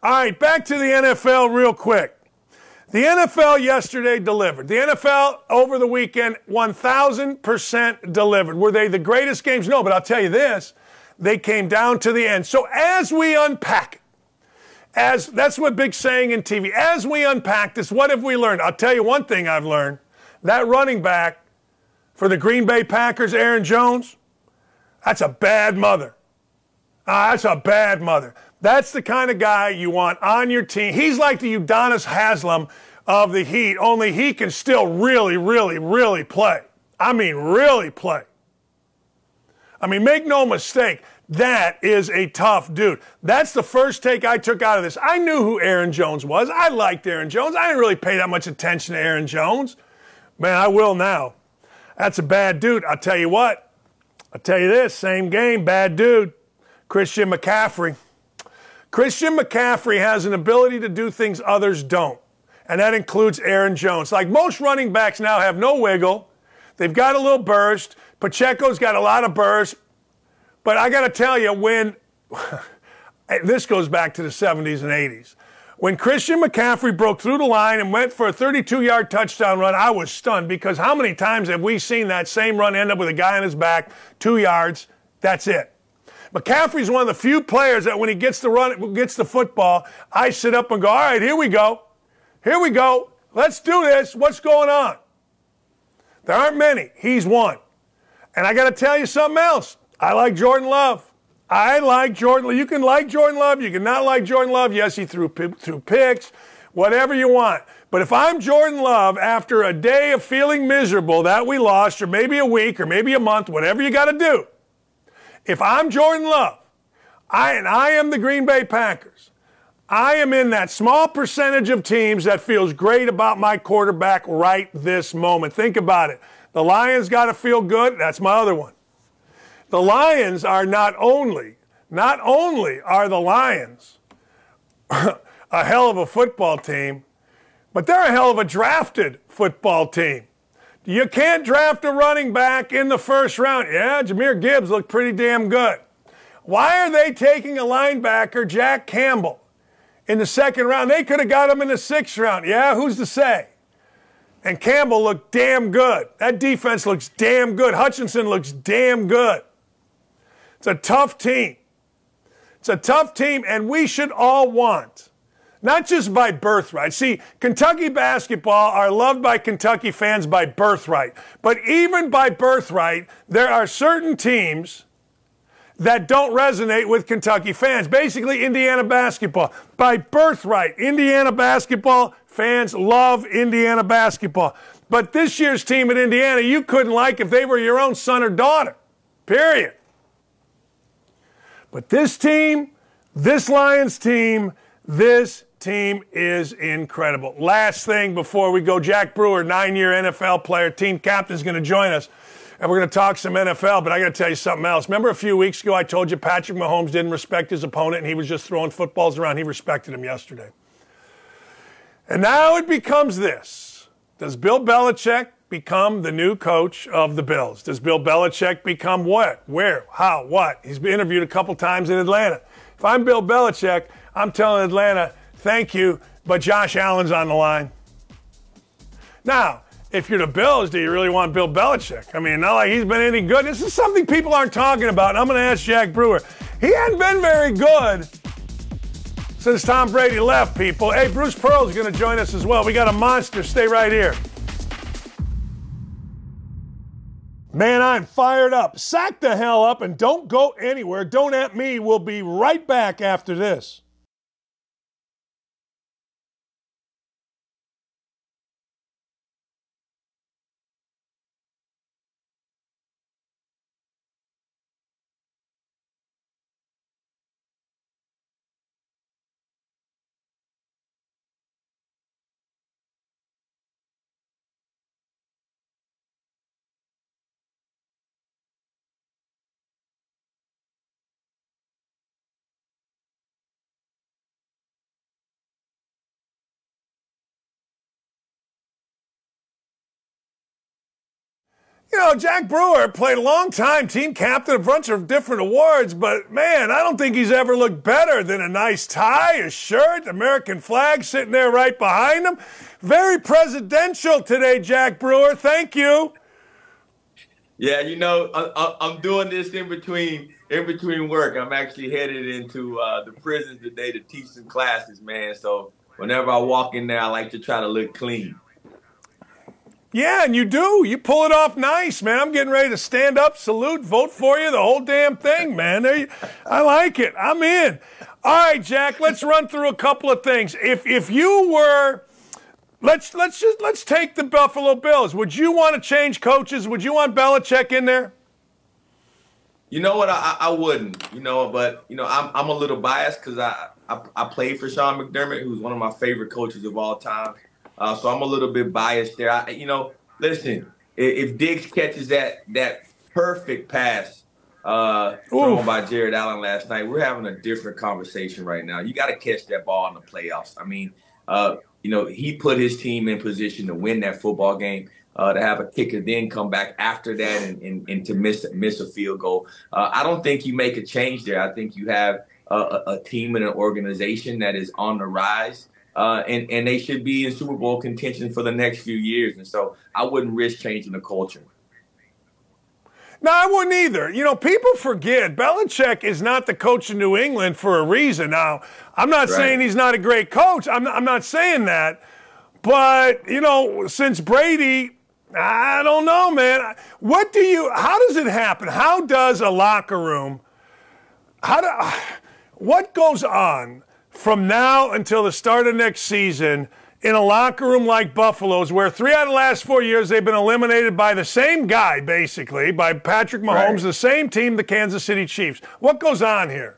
All right, back to the NFL real quick. The NFL yesterday delivered. The NFL over the weekend 1,000% delivered. Were they the greatest games? No, but I'll tell you this they came down to the end. So as we unpack it, as that's what big saying in TV, as we unpack this, what have we learned? I'll tell you one thing I've learned. That running back for the Green Bay Packers, Aaron Jones, that's a bad mother. Uh, that's a bad mother. That's the kind of guy you want on your team. He's like the Udonis Haslem of the Heat, only he can still really, really, really play. I mean, really play. I mean, make no mistake, that is a tough dude. That's the first take I took out of this. I knew who Aaron Jones was. I liked Aaron Jones. I didn't really pay that much attention to Aaron Jones. Man, I will now. That's a bad dude. I'll tell you what. I'll tell you this same game, bad dude. Christian McCaffrey. Christian McCaffrey has an ability to do things others don't, and that includes Aaron Jones. Like most running backs now have no wiggle, they've got a little burst. Pacheco's got a lot of burst, but I got to tell you, when [laughs] this goes back to the 70s and 80s. When Christian McCaffrey broke through the line and went for a 32 yard touchdown run, I was stunned because how many times have we seen that same run end up with a guy on his back, two yards? That's it. McCaffrey's one of the few players that when he gets the run, gets the football, I sit up and go, all right, here we go. Here we go. Let's do this. What's going on? There aren't many. He's one. And I got to tell you something else. I like Jordan Love. I like Jordan. You can like Jordan Love. You can not like Jordan Love. Yes, he threw threw picks, whatever you want. But if I'm Jordan Love after a day of feeling miserable that we lost, or maybe a week, or maybe a month, whatever you got to do, if I'm Jordan Love, I, and I am the Green Bay Packers, I am in that small percentage of teams that feels great about my quarterback right this moment. Think about it. The Lions got to feel good. That's my other one. The Lions are not only, not only are the Lions [laughs] a hell of a football team, but they're a hell of a drafted football team. You can't draft a running back in the first round. Yeah, Jahmyr Gibbs looked pretty damn good. Why are they taking a linebacker, Jack Campbell, in the second round? They could have got him in the sixth round. Yeah, who's to say? And Campbell looked damn good. That defense looks damn good. Hutchinson looks damn good. It's a tough team. It's a tough team, and we should all want not just by birthright. See, Kentucky basketball are loved by Kentucky fans by birthright. But even by birthright, there are certain teams that don't resonate with Kentucky fans. Basically, Indiana basketball. By birthright, Indiana basketball fans love Indiana basketball. But this year's team at Indiana, you couldn't like if they were your own son or daughter. Period. But this team, this Lions team, this team is incredible. Last thing before we go, Jack Brewer, nine year NFL player, team captain, is going to join us. And we're going to talk some NFL, but I got to tell you something else. Remember a few weeks ago I told you Patrick Mahomes didn't respect his opponent and he was just throwing footballs around. He respected him yesterday. And now it becomes this Does Bill Belichick become the new coach of the Bills? Does Bill Belichick become what? Where? How? What? He's been interviewed a couple times in Atlanta. If I'm Bill Belichick, I'm telling Atlanta, Thank you, but Josh Allen's on the line. Now, if you're the Bills, do you really want Bill Belichick? I mean, not like he's been any good. This is something people aren't talking about, and I'm going to ask Jack Brewer. He hadn't been very good since Tom Brady left, people. Hey, Bruce Pearl is going to join us as well. We got a monster. Stay right here. Man, I'm fired up. Sack the hell up and don't go anywhere. Don't at me. We'll be right back after this. You know, Jack Brewer played a long time, team captain, a bunch of different awards, but man, I don't think he's ever looked better than a nice tie, a shirt, American flag sitting there right behind him. Very presidential today, Jack Brewer. Thank you. Yeah, you know, I, am doing this in between in between work. I'm actually headed into uh, the prison today to teach some classes, man. So whenever I walk in there, I like to try to look clean. Yeah, and you do. You pull it off nice, man. I'm getting ready to stand up, salute, vote for you, the whole damn thing, man. I like it. I'm in. All right, Jack, let's run through a couple of things. If if you were let's let's just let's take the Buffalo Bills. Would you want to change coaches? Would you want Belichick in there? You know what? I, I wouldn't. You know, but you know, I'm I'm a little biased because I, I I played for Sean McDermott, who's one of my favorite coaches of all time. Uh, so I'm a little bit biased there. I, you know, listen, if, if Diggs catches that that perfect pass uh, thrown by Jared Allen last night, we're having a different conversation right now. You got to catch that ball in the playoffs. I mean, uh, you know, he put his team in position to win that football game. Uh, to have a kicker then come back after that and, and, and to miss miss a field goal. Uh, I don't think you make a change there. I think you have a, a, team and an organization that is on the rise uh, and and they should be in Super Bowl contention for the next few years. And so I wouldn't risk changing the culture. No, I wouldn't either. You know, people forget Belichick is not the coach of New England for a reason. Now, I'm not right. saying he's not a great coach. I'm not, I'm not saying that. But, you know, since Brady, I don't know, man. What do you, how does it happen? How does a locker room, how do, what goes on from now until the start of next season in a locker room like Buffalo's, where three out of the last four years they've been eliminated by the same guy, basically, by Patrick Mahomes, right. the same team, the Kansas City Chiefs. What goes on here?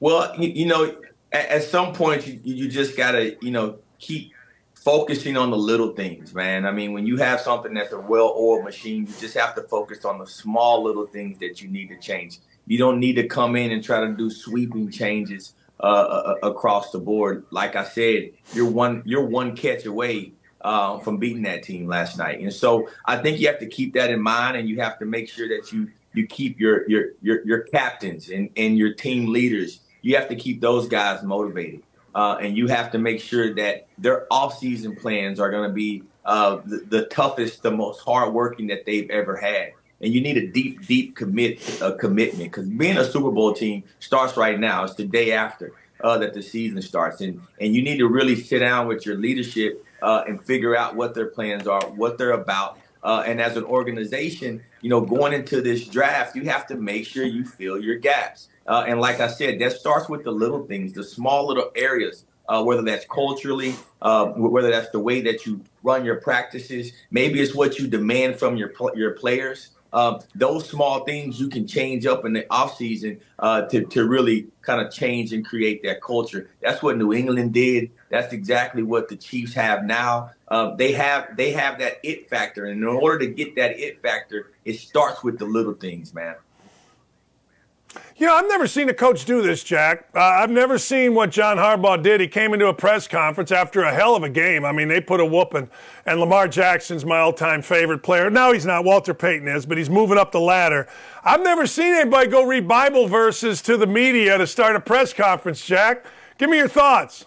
Well, you, you know, at, at, some point, you, you just got to, you know, keep focusing on the little things, man. I mean, when you have something that's a well oiled machine, you just have to focus on the small little things that you need to change. You don't need to come in and try to do sweeping changes uh, uh, uh, across the board. Like I said, you're one you're one catch away uh, from beating that team last night, and so I think you have to keep that in mind, and you have to make sure that you you keep your your your, your captains and, and your team leaders. You have to keep those guys motivated, uh, and you have to make sure that their off-season plans are going to be the, the toughest, the most hardworking that they've ever had and you need a deep, deep commit uh, commitment because being a Super Bowl team starts right now. It's the day after uh, that the season starts, and and you need to really sit down with your leadership uh, and figure out what their plans are, what they're about. Uh, and as an organization, you know, going into this draft, you have to make sure you fill your gaps. Uh, and like I said, that starts with the little things, the small little areas uh, whether that's culturally, uh, whether that's the way that you run your practices. Maybe it's what you demand from your your players. Um, those small things you can change up in the offseason uh, to, to really kind of change and create that culture. That's what New England did. That's exactly what the Chiefs have now. Uh, they have they have that it factor, and in order to get that it factor, it starts with the little things, man. You know, I've never seen a coach do this, Jack. Uh, I've never seen what John Harbaugh did. He came into a press conference after a hell of a game. I mean, they put a whooping, and Lamar Jackson's my all-time favorite player. Now he's not. Walter Payton is, but he's moving up the ladder. I've never seen anybody go read Bible verses to the media to start a press conference, Jack. Give me your thoughts.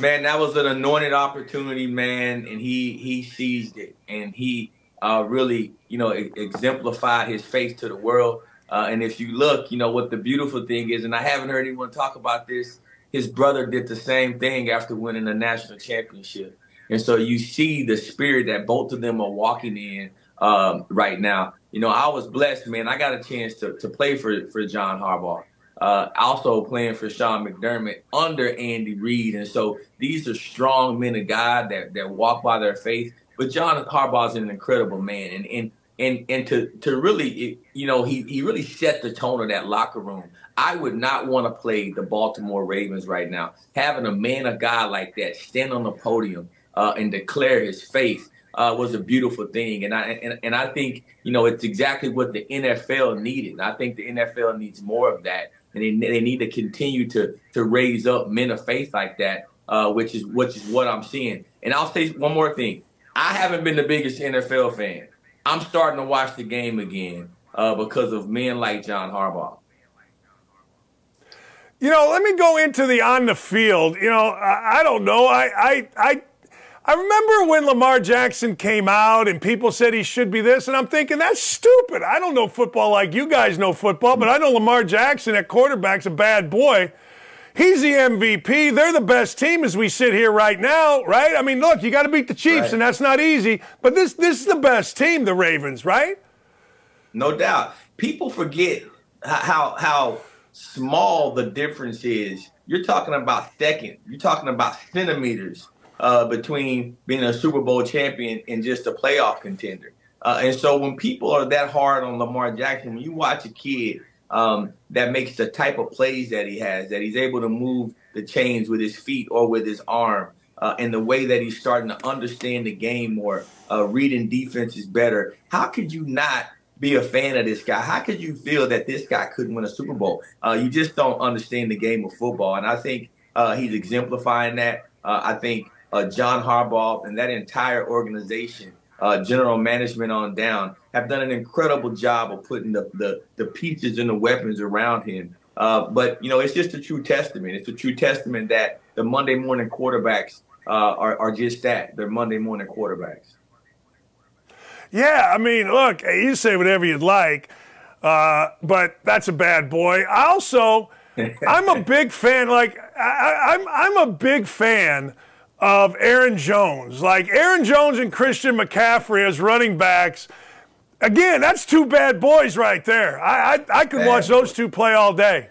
Man, that was an anointed opportunity, man, and he he seized it, and he uh, really, you know, exemplified his faith to the world uh, and if you look, you know what the beautiful thing is, and I haven't heard anyone talk about this. His brother did the same thing after winning the national championship, and so you see the spirit that both of them are walking in um, right now. You know, I was blessed, man. I got a chance to to play for for John Harbaugh. Uh, also playing for Sean McDermott under Andy Reid, and so these are strong men of God that that walk by their faith. But John Harbaugh is an incredible man, and and and and to to really you know he he really set the tone of that locker room. I would not want to play the Baltimore Ravens right now. Having a man of God like that stand on the podium uh, and declare his faith uh, was a beautiful thing, and I and, and I think you know it's exactly what the NFL needed. I think the NFL needs more of that, and they, they need to continue to to raise up men of faith like that, uh, which is which is what I'm seeing. And I'll say one more thing: I haven't been the biggest NFL fan. I'm starting to watch the game again uh, because of men like John Harbaugh. You know, let me go into the on the field. You know, I, I don't know. I, I, I, I remember when Lamar Jackson came out and people said he should be this, and I'm thinking that's stupid. I don't know football like you guys know football, but I know Lamar Jackson at quarterback's a bad boy. He's the MVP. They're the best team as we sit here right now, right? I mean, look, you got to beat the Chiefs, right. and that's not easy. But this this is the best team, the Ravens, right? No doubt. People forget how how small the difference is. You're talking about second. You're talking about centimeters uh, between being a Super Bowl champion and just a playoff contender. Uh, and so when people are that hard on Lamar Jackson, when you watch a kid um, that makes the type of plays that he has, that he's able to move the chains with his feet or with his arm, uh, and the way that he's starting to understand the game more, uh, reading defenses better. How could you not be a fan of this guy? How could you feel that this guy couldn't win a Super Bowl? Uh, you just don't understand the game of football, and I think uh, he's exemplifying that. Uh, I think uh, John Harbaugh and that entire organization, general management on down, have done an incredible job of putting the, the, the pieces and the weapons around him. Uh, but, you know, it's just a true testament. It's a true testament that the Monday morning quarterbacks uh, are, are just that. They're Monday morning quarterbacks. Yeah, I mean, look, you say whatever you'd like, uh, but that's a bad boy. I also, [laughs] I'm a big fan. Like, I, I'm, I'm a big fan of Aaron Jones. Like Aaron Jones and Christian McCaffrey as running backs – Again, that's two bad boys right there. I I, I could bad watch those two play all day.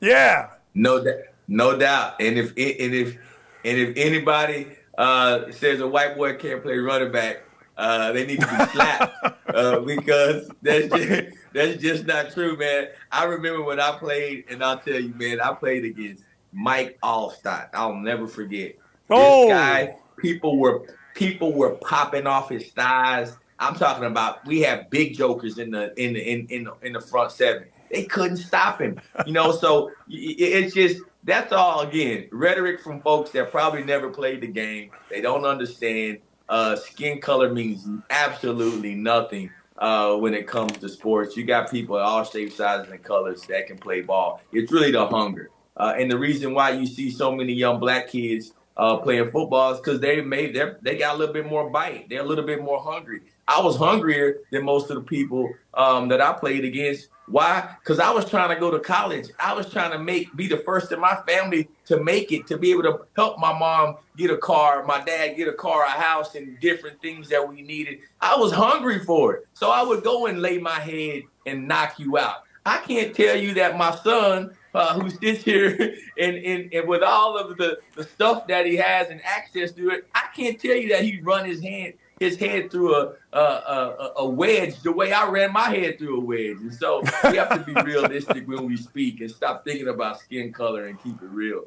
Yeah. No doubt. No doubt. And if and if and if anybody uh, says a white boy can't play running back, uh, they need to be slapped [laughs] uh, because that's just, that's just not true, man. I remember when I played, and I'll tell you, man, I played against Mike Alstott. I'll never forget. Oh. This guy, people were people were popping off his thighs. I'm talking about we have big jokers in the in the in in the, in the front seven. They couldn't stop him, you know. So it's just that's all again rhetoric from folks that probably never played the game. They don't understand. Uh, skin color means absolutely nothing uh, when it comes to sports. You got people at all shapes, sizes, and colors that can play ball. It's really the hunger. Uh, and the reason why you see so many young black kids uh, playing football is because they made they they got a little bit more bite. They're a little bit more hungry. I was hungrier than most of the people um, that I played against. Why? Because I was trying to go to college. I was trying to make be the first in my family to make it, to be able to help my mom get a car, my dad get a car, a house, and different things that we needed. I was hungry for it. So I would go and lay my head and knock you out. I can't tell you that my son, uh, who sits here [laughs] and, and, and with all of the, the stuff that he has and access to it, I can't tell you that he run his hand his head through a, a, a, a wedge the way I ran my head through a wedge. And so we have to be [laughs] realistic when we speak and stop thinking about skin color and keep it real.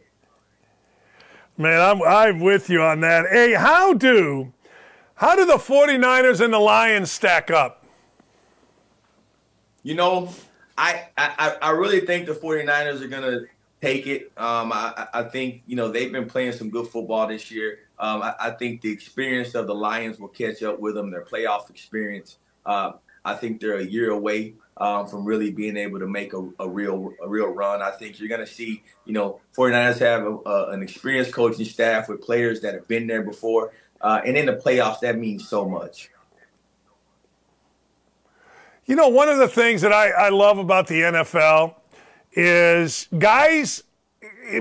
Man, I'm, I'm with you on that. Hey, how do how do the 49ers and the Lions stack up? You know, I, I, I really think the 49ers are going to take it. Um, I, I think, you know, they've been playing some good football this year. Um, I, I, think the experience of the Lions will catch up with them, their playoff experience. Uh, I think they're a year away um, from really being able to make a, a, real a real run. I think you're going to see, you know, 49ers have a, a, an experienced coaching staff with players that have been there before. Uh, and in the playoffs, that means so much. You know, one of the things that I, I love about the NFL is guys,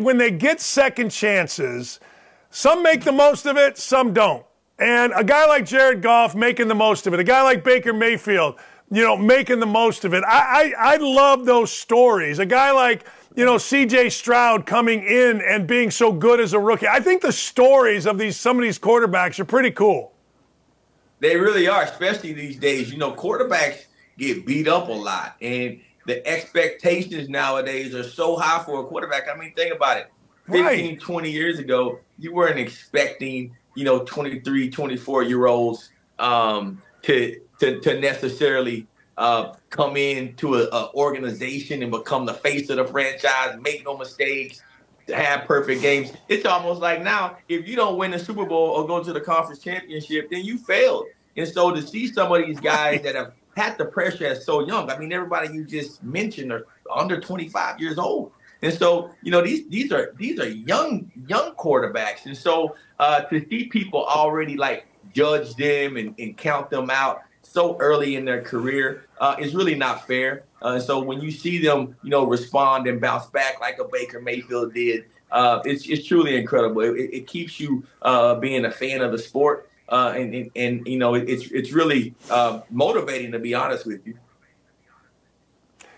when they get second chances – some make the most of it, some don't. And a guy like Jared Goff making the most of it, a guy like Baker Mayfield, you know, making the most of it. I, I, I love those stories. A guy like, you know, CJ Stroud coming in and being so good as a rookie. I think the stories of these some of these quarterbacks are pretty cool. They really are, especially these days. You know, quarterbacks get beat up a lot. And the expectations nowadays are so high for a quarterback. I mean, think about it. 15, right. 20 years ago, you weren't expecting, you know, 23, 24 year olds um, to, to, to necessarily uh, come into an organization and become the face of the franchise, make no mistakes, to have perfect games. It's almost like now, if you don't win the Super Bowl or go to the conference championship, then you failed. And so to see some of these guys [laughs] that have had the pressure as so young, I mean, everybody you just mentioned are under 25 years old. And so, you know, these these are these are young young quarterbacks. And so uh, to see people already like judge them and, and count them out so early in their career uh, is really not fair. Uh, and so when you see them, you know, respond and bounce back like a Baker Mayfield did, uh, it's, it's truly incredible. It, it keeps you uh, being a fan of the sport. Uh, and, and, and, you know, it's, it's really uh, motivating, to be honest with you.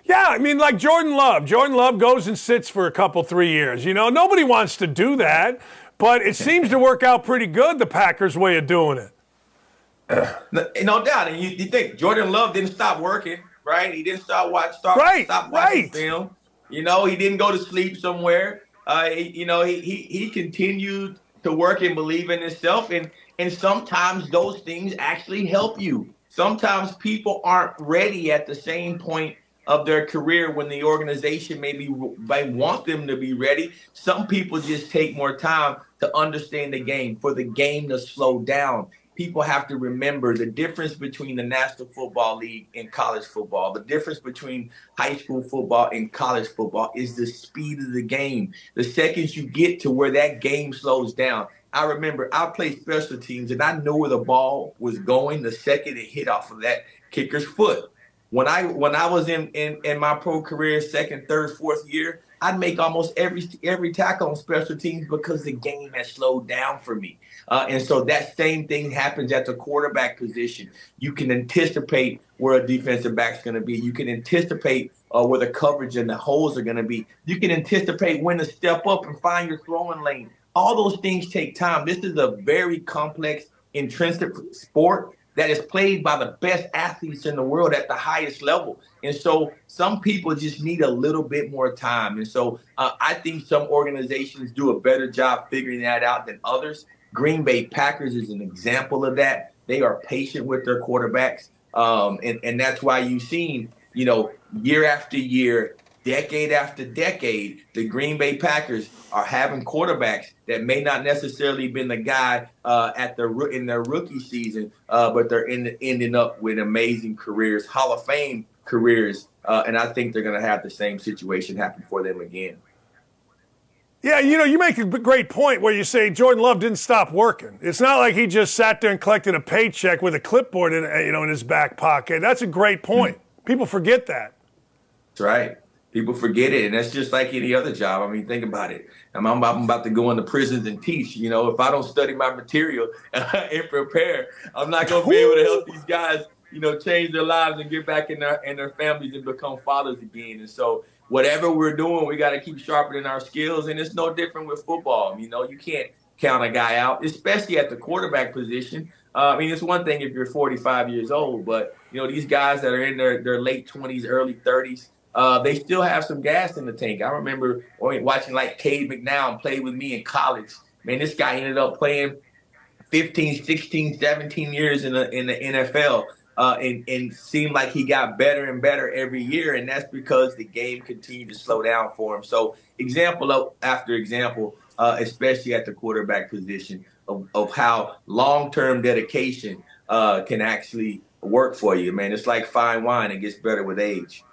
Yeah, I mean, like Jordan Love. Jordan Love goes and sits for a couple, three years. You know, nobody wants to do that, but it seems to work out pretty good, the Packers' way of doing it. [clears throat] No, no doubt. And you, you think Jordan Love didn't stop working, right? He didn't stop watch, stop, right, stop watching right. film. You know, he didn't go to sleep somewhere. Uh, he, you know, he, he he continued to work and believe in himself, and and sometimes those things actually help you. Sometimes people aren't ready at the same point of their career when the organization maybe may want them to be ready. Some people just take more time to understand the game, for the game to slow down people have to remember the difference between the National Football League and college football. The difference between high school football and college football is the speed of the game. The seconds you get to where that game slows down. I remember I played special teams and I knew where the ball was going the second it hit off of that kicker's foot. When I when I was in, in, in my pro career, second, third, fourth year, I'd make almost every every tackle on special teams because the game has slowed down for me. Uh, and so that same thing happens at the quarterback position. You can anticipate where a defensive back's going to be. You can anticipate uh, where the coverage and the holes are going to be. You can anticipate when to step up and find your throwing lane. All those things take time. This is a very complex, intrinsic sport that is played by the best athletes in the world at the highest level. And so some people just need a little bit more time. And so uh, I think some organizations do a better job figuring that out than others. Green Bay Packers is an example of that. They are patient with their quarterbacks. Um, and, and that's why you've seen, you know, year after year, decade after decade, the Green Bay Packers are having quarterbacks that may not necessarily been the guy uh, at the in their rookie season, uh, but they're in, ending up with amazing careers, Hall of Fame careers, uh, and I think they're going to have the same situation happen for them again. Yeah, you know, you make a great point where you say Jordan Love didn't stop working. It's not like he just sat there and collected a paycheck with a clipboard in, you know, in his back pocket. That's a great point. People forget that. That's right. People forget it, and that's just like any other job. I mean, think about it. I'm, I'm about to go into prisons and teach. You know, if I don't study my material [laughs] and prepare, I'm not going to be able to help these guys. You know, change their lives and get back in their in their families and become fathers again. And so, whatever we're doing, we got to keep sharpening our skills. And it's no different with football. You know, you can't count a guy out, especially at the quarterback position. Uh, I mean, it's one thing if you're 45 years old, but you know, these guys that are in their, their late 20s, early 30s, uh, they still have some gas in the tank. I remember watching like Cade McNown play with me in college. Man, this guy ended up playing 15, 16, 17 years in the in the NFL uh, and, and seemed like he got better and better every year. And that's because the game continued to slow down for him. So example after example, uh, especially at the quarterback position of, of how long-term dedication uh, can actually work for you, man. It's like fine wine. It gets better with age.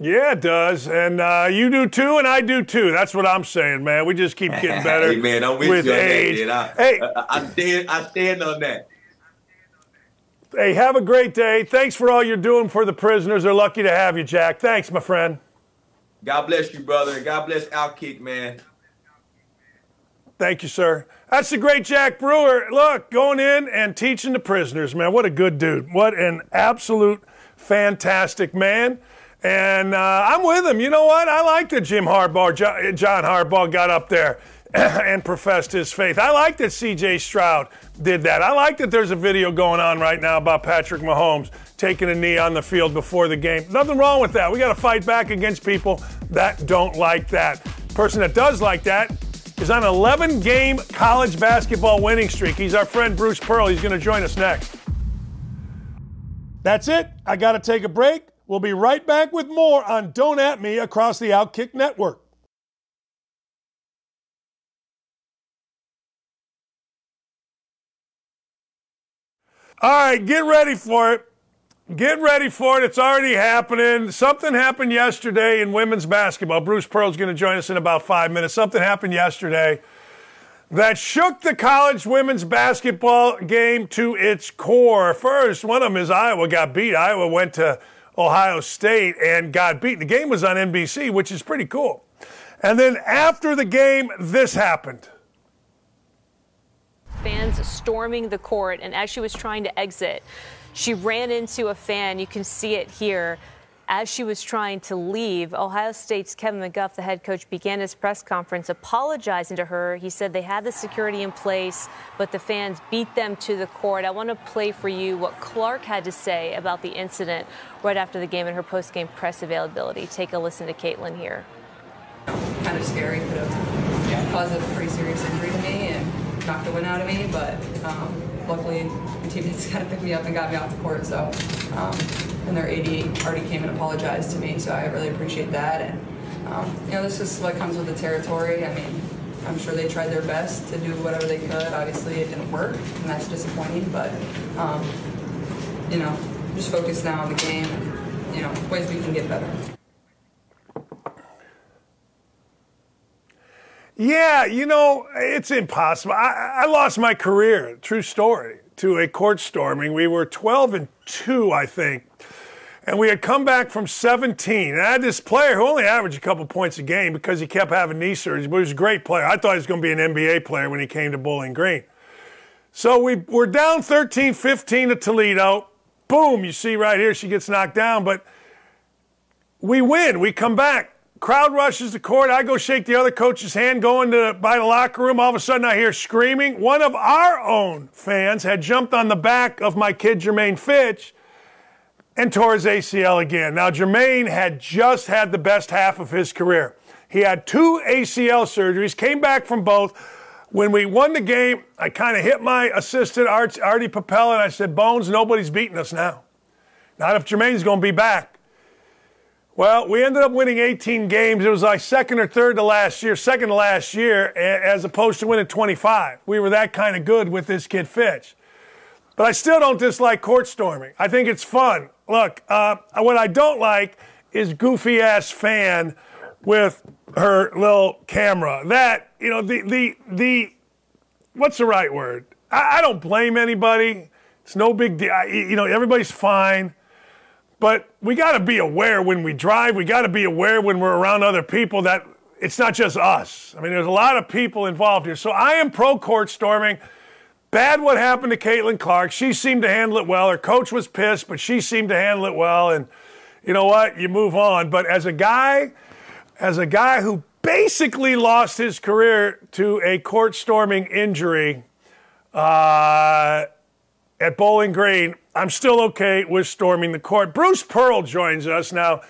Yeah, it does, and uh, you do too, and I do too. That's what I'm saying, man. We just keep getting [laughs] better hey, man, I'm with, with you age. That, I, hey, I, I, stand, I stand on that. Hey, have a great day. Thanks for all you're doing for the prisoners. They're lucky to have you, Jack. Thanks, my friend. God bless you, brother, and God bless Outkick, man. Thank you, sir. That's the great Jack Brewer. Look, going in and teaching the prisoners, man. What a good dude. What an absolute fantastic man. And uh, I'm with him. You know what? I like that Jim Harbaugh, John Harbaugh got up there [clears throat] and professed his faith. I like that CJ Stroud did that. I like that there's a video going on right now about Patrick Mahomes taking a knee on the field before the game. Nothing wrong with that. We got to fight back against people that don't like that. Person that does like that is on an 11 game college basketball winning streak. He's our friend Bruce Pearl. He's going to join us next. That's it. I got to take a break. We'll be right back with more on Don't At Me across the Outkick Network. All right, get ready for it. Get ready for it. It's already happening. Something happened yesterday in women's basketball. Bruce Pearl's going to join us in about five minutes. Something happened yesterday that shook the college women's basketball game to its core. First, one of them is Iowa got beat. Iowa went to Ohio State and got beat. The game was on NBC, which is pretty cool. And then after the game, this happened. Fans storming the court, and as she was trying to exit, she ran into a fan. You can see it here. As she was trying to leave, Ohio State's Kevin McGuff, the head coach, began his press conference apologizing to her. He said they had the security in place, but the fans beat them to the court. I want to play for you what Clark had to say about the incident right after the game and her post-game press availability. Take a listen to Caitlin here. Kind of scary, caused a pretty serious injury to me and knocked the wind out of me, but um, luckily my teammates kind of picked me up and got me off the court. So, um, and their AD already came and apologized to me, so I really appreciate that. And um, you know, this is what comes with the territory. I mean, I'm sure they tried their best to do whatever they could. Obviously, it didn't work, and that's disappointing. But um, you know, just focus now on the game and you know ways we can get better. Yeah, you know, it's impossible. I, I, lost my career, true story, to a court storming. We were 12 and 2, I think. And we had come back from 17. And I had this player who only averaged a couple points a game because he kept having knee surgery, but he was a great player. I thought he was going to be an NBA player when he came to Bowling Green. So we, we're down 13 15 to Toledo. Boom, you see right here, she gets knocked down, but we win. We come back crowd rushes the court. I go shake the other coach's hand, going to by the locker room. All of a sudden, I hear screaming. One of our own fans had jumped on the back of my kid Jermaine Fitch and tore his ACL again. Now, Jermaine had just had the best half of his career. He had two ACL surgeries, came back from both. When we won the game, I kind of hit my assistant, Artie Papel, and I said, Bones, nobody's beating us now. Not if Jermaine's going to be back. Well, we ended up winning 18 games. It was like second or third to last year, second to last year, as opposed to winning 25. We were that kind of good with this kid Fitch. But I still don't dislike court storming. I think it's fun. Look, uh, what I don't like is goofy ass fan with her little camera. That you know the the the what's the right word? I, I don't blame anybody. It's no big deal. You know everybody's fine. But we got to be aware when we drive. We got to be aware when we're around other people that it's not just us. I mean, there's a lot of people involved here. So I am pro court storming. Bad what happened to Caitlin Clark. She seemed to handle it well. Her coach was pissed, but she seemed to handle it well. And you know what? You move on. But as a guy, as a guy who basically lost his career to a court storming injury uh, at Bowling Green, I'm still okay with storming the court. Bruce Pearl joins us now.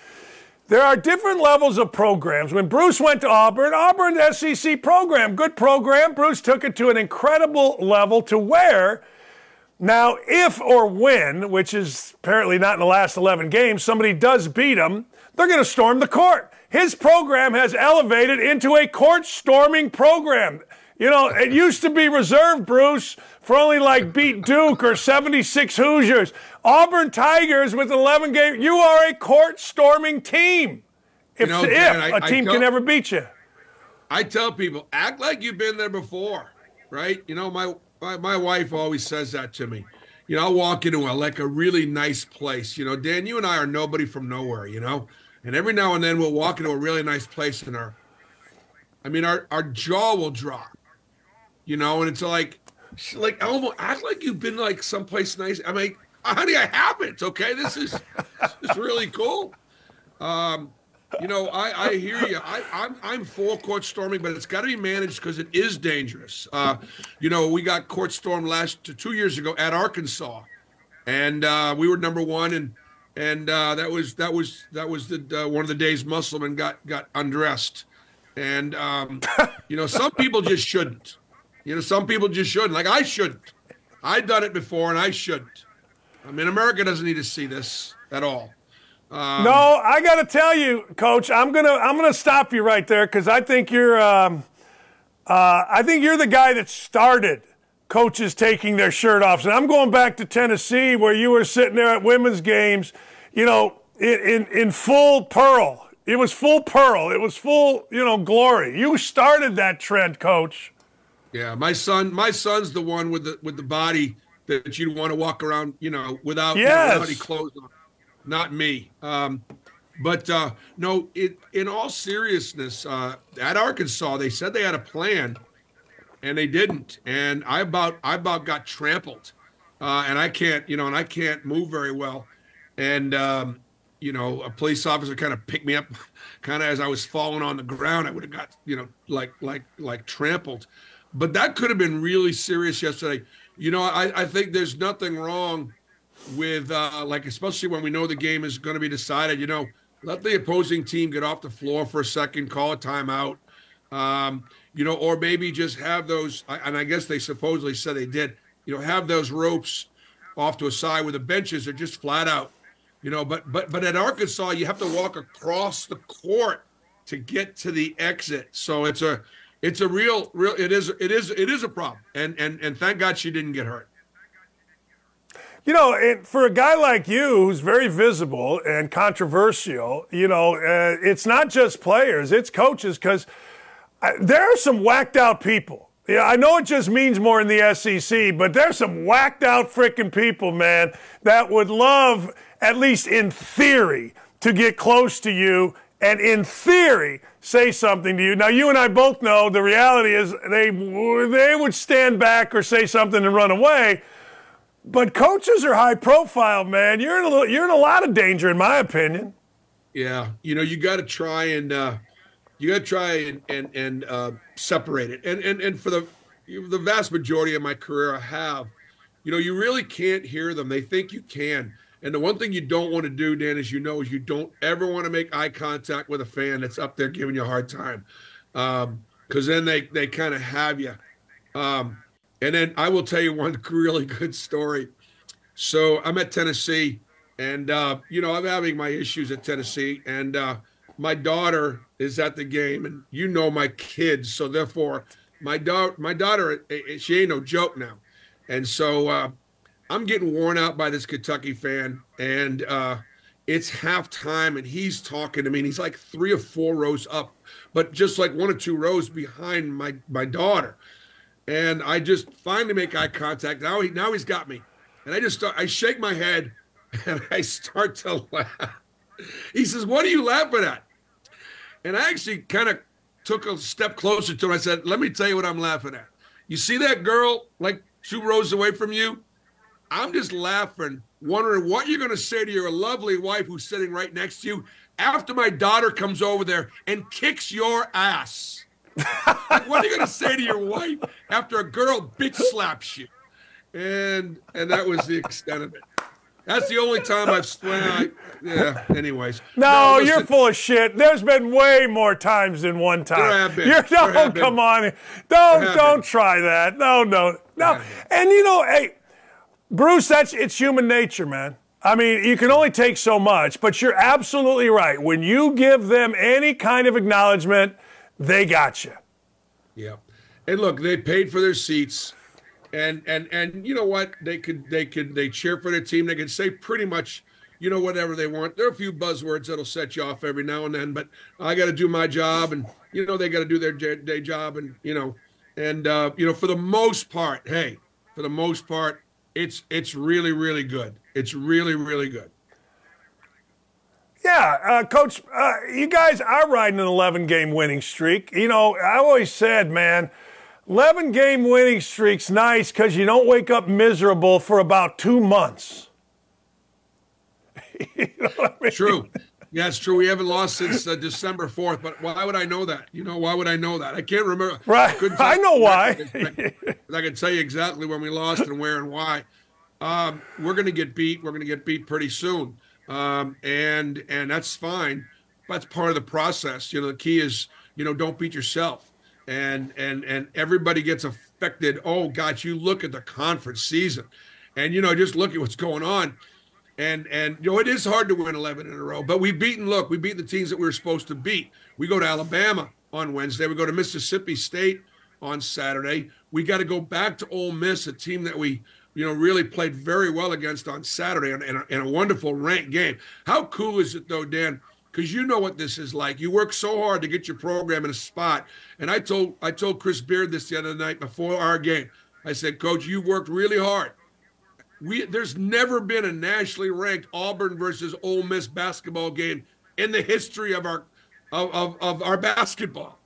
There are different levels of programs. When Bruce went to Auburn, Auburn's SEC program, good program. Bruce took it to an incredible level to where now, if or when, which is apparently not in the last 11 games, somebody does beat them, they're going to storm the court. His program has elevated into a court storming program. You know, it used to be reserved, Bruce, for only like beat Duke or 76 Hoosiers. Auburn Tigers with 11 games. You are a court storming team. If, you know, if Dan, a team tell, can ever beat you. I tell people, act like you've been there before, right? You know, my, my, my wife always says that to me. You know, I'll walk into a, like a really nice place. You know, Dan, you and I are nobody from nowhere, you know? And every now and then we'll walk into a really nice place and our, I mean, our, our jaw will drop you know, and it's like, like almost act like you've been like someplace nice. I mean, honey, I haven't. Okay, this is this is really cool. Um, you know, I, I hear you. I, I'm I'm for court storming, but it's got to be managed because it is dangerous. Uh, you know, we got court stormed last two years ago at Arkansas, and uh, we were number one, and and uh, that was that was that was the uh, one of the days Musselman got got undressed, and um, you know, some people just shouldn't. You know, some people just shouldn't. Like I shouldn't. I've done it before, and I shouldn't. I mean, America doesn't need to see this at all. Um, no, I got to tell you, Coach. I'm gonna I'm gonna stop you right there because I think you're um, uh, I think you're the guy that started coaches taking their shirt off. And I'm going back to Tennessee where you were sitting there at women's games, you know, in, in, in full pearl. It was full pearl. It was full, you know, glory. You started that trend, coach. Yeah, my son, my son's the one with the with the body that you'd want to walk around, you know, without, yes. you know, without any clothes on. Not me. Um, but uh, no, it, in all seriousness, uh, at Arkansas, they said they had a plan, and they didn't. And I about I about got trampled, uh, and I can't, you know, and I can't move very well. And um, you know, a police officer kind of picked me up, [laughs] kind of as I was falling on the ground. I would have got, you know, like like like trampled. But that could have been really serious yesterday. You know, I, I think there's nothing wrong with uh, like especially when we know the game is going to be decided. You know, let the opposing team get off the floor for a second, call a timeout. Um, you know, or maybe just have those. And I guess they supposedly said they did. You know, have those ropes off to a side where the benches are just flat out. You know, but but but at Arkansas, you have to walk across the court to get to the exit. So it's a it's a real real it is it is it is a problem. And and and thank God she didn't get hurt. You know, it, for a guy like you who's very visible and controversial, you know, uh, it's not just players, it's coaches because there are some whacked out people. Yeah, I know it just means more in the SEC, but there's some whacked out freaking people, man, that would love, at least in theory, to get close to you and in theory say something to you. Now, you and I both know the reality is they they would stand back or say something and run away. But coaches are high profile, man. You're in a little, you're in a lot of danger, in my opinion. Yeah, you know, you got to try and uh, you got to try and and, and uh, separate it. And and and for the the vast majority of my career, I have. You know, you really can't hear them. They think you can. And the one thing you don't want to do, Dan, as you know, is you don't ever want to make eye contact with a fan that's up there giving you a hard time, because um, then they they kind of have you. Um, and then I will tell you one [laughs] really good story. So I'm at Tennessee, and uh, you know I'm having my issues at Tennessee, and uh, my daughter is at the game, and you know my kids, so therefore my daughter, my daughter, eh, eh, she ain't no joke now, and so uh, I'm getting worn out by this Kentucky fan, and uh, it's halftime, and he's talking to me, and he's like three or four rows up, but just like one or two rows behind my my daughter and I just finally make eye contact. Now he now he's got me, and I just start, I shake my head, [laughs] and I start to laugh. He says, "What are you laughing at?" And I actually kind of took a step closer to him. I said, "Let me tell you what I'm laughing at. You see that girl like two rows away from you? I'm just laughing, wondering what you're going to say to your lovely wife who's sitting right next to you after my daughter comes over there and kicks your ass." what are you going to say to your wife after a girl bitch slaps you? And and that was the extent of it. That's the only time I've well, yeah. Anyways, no, no you're full of shit. There's been way more times than one time. There have been. You're, no, come on, don't don't try that. No, no, no. And you know, hey, Bruce, that's it's human nature, man. I mean, you can only take so much, but you're absolutely right. When you give them any kind of acknowledgement they got you. Yeah, and look, they paid for their seats, and and and you know what? They could they could they cheer for their team. They can say pretty much, you know, whatever they want. There are a few buzzwords that'll set you off every now and then, but I got to do my job, and you know they got to do their day job, and you know, and uh, you know for the most part, hey, for the most part, it's it's really really good. It's really really good. Yeah, uh, Coach, uh, you guys are riding an 11 game winning streak. You know, I always said, man, 11 game winning streak's nice because you don't wake up miserable for about two months. [laughs] you know I mean? True. Yeah, it's true. We haven't lost since uh, December 4th, but why would I know that? You know, why would I know that? I can't remember. Right. [laughs] I, I know why. I can tell you exactly when we lost and where and why. Um, we're going to get beat. We're going to get beat pretty soon um, and and that's fine. That's part of the process. You know, the key is you know don't beat yourself, and and and everybody gets affected. Oh God, you look at the conference season, and you know just look at what's going on, and and you know it is hard to win 11 in a row. But we've beaten. Look, we beat the teams that we were supposed to beat. We go to Alabama on Wednesday. We go to Mississippi State on Saturday. We got to go back to Ole Miss, a team that we you know really played very well against on Saturday in, in, a, in a wonderful ranked game. How cool is it though, Dan? because you know what this is like. You work so hard to get your program in a spot. And I told I told Chris Beard this the other night before our game. I said, Coach, you worked really hard. We there's never been a nationally ranked Auburn versus Ole Miss basketball game in the history of our of, of, of our basketball.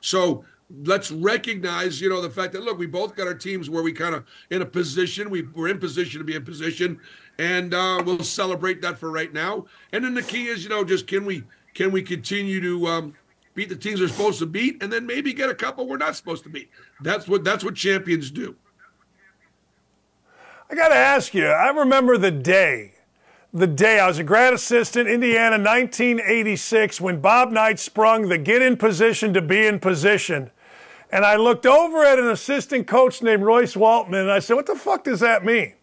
So let's recognize, you know, the fact that look, we both got our teams where we kind of in a position, we we're in position to be in position, and uh, we'll celebrate that for right now. And then the key is, you know, just can we can we continue to um, beat the teams we're supposed to beat, and then maybe get a couple we're not supposed to beat. That's what that's what champions do. I got to ask you. I remember the day the day I was a grad assistant, Indiana, 1986, when Bob Knight sprung the get in position to be in position. And I looked over at an assistant coach named Royce Waltman and I said, What the fuck does that mean?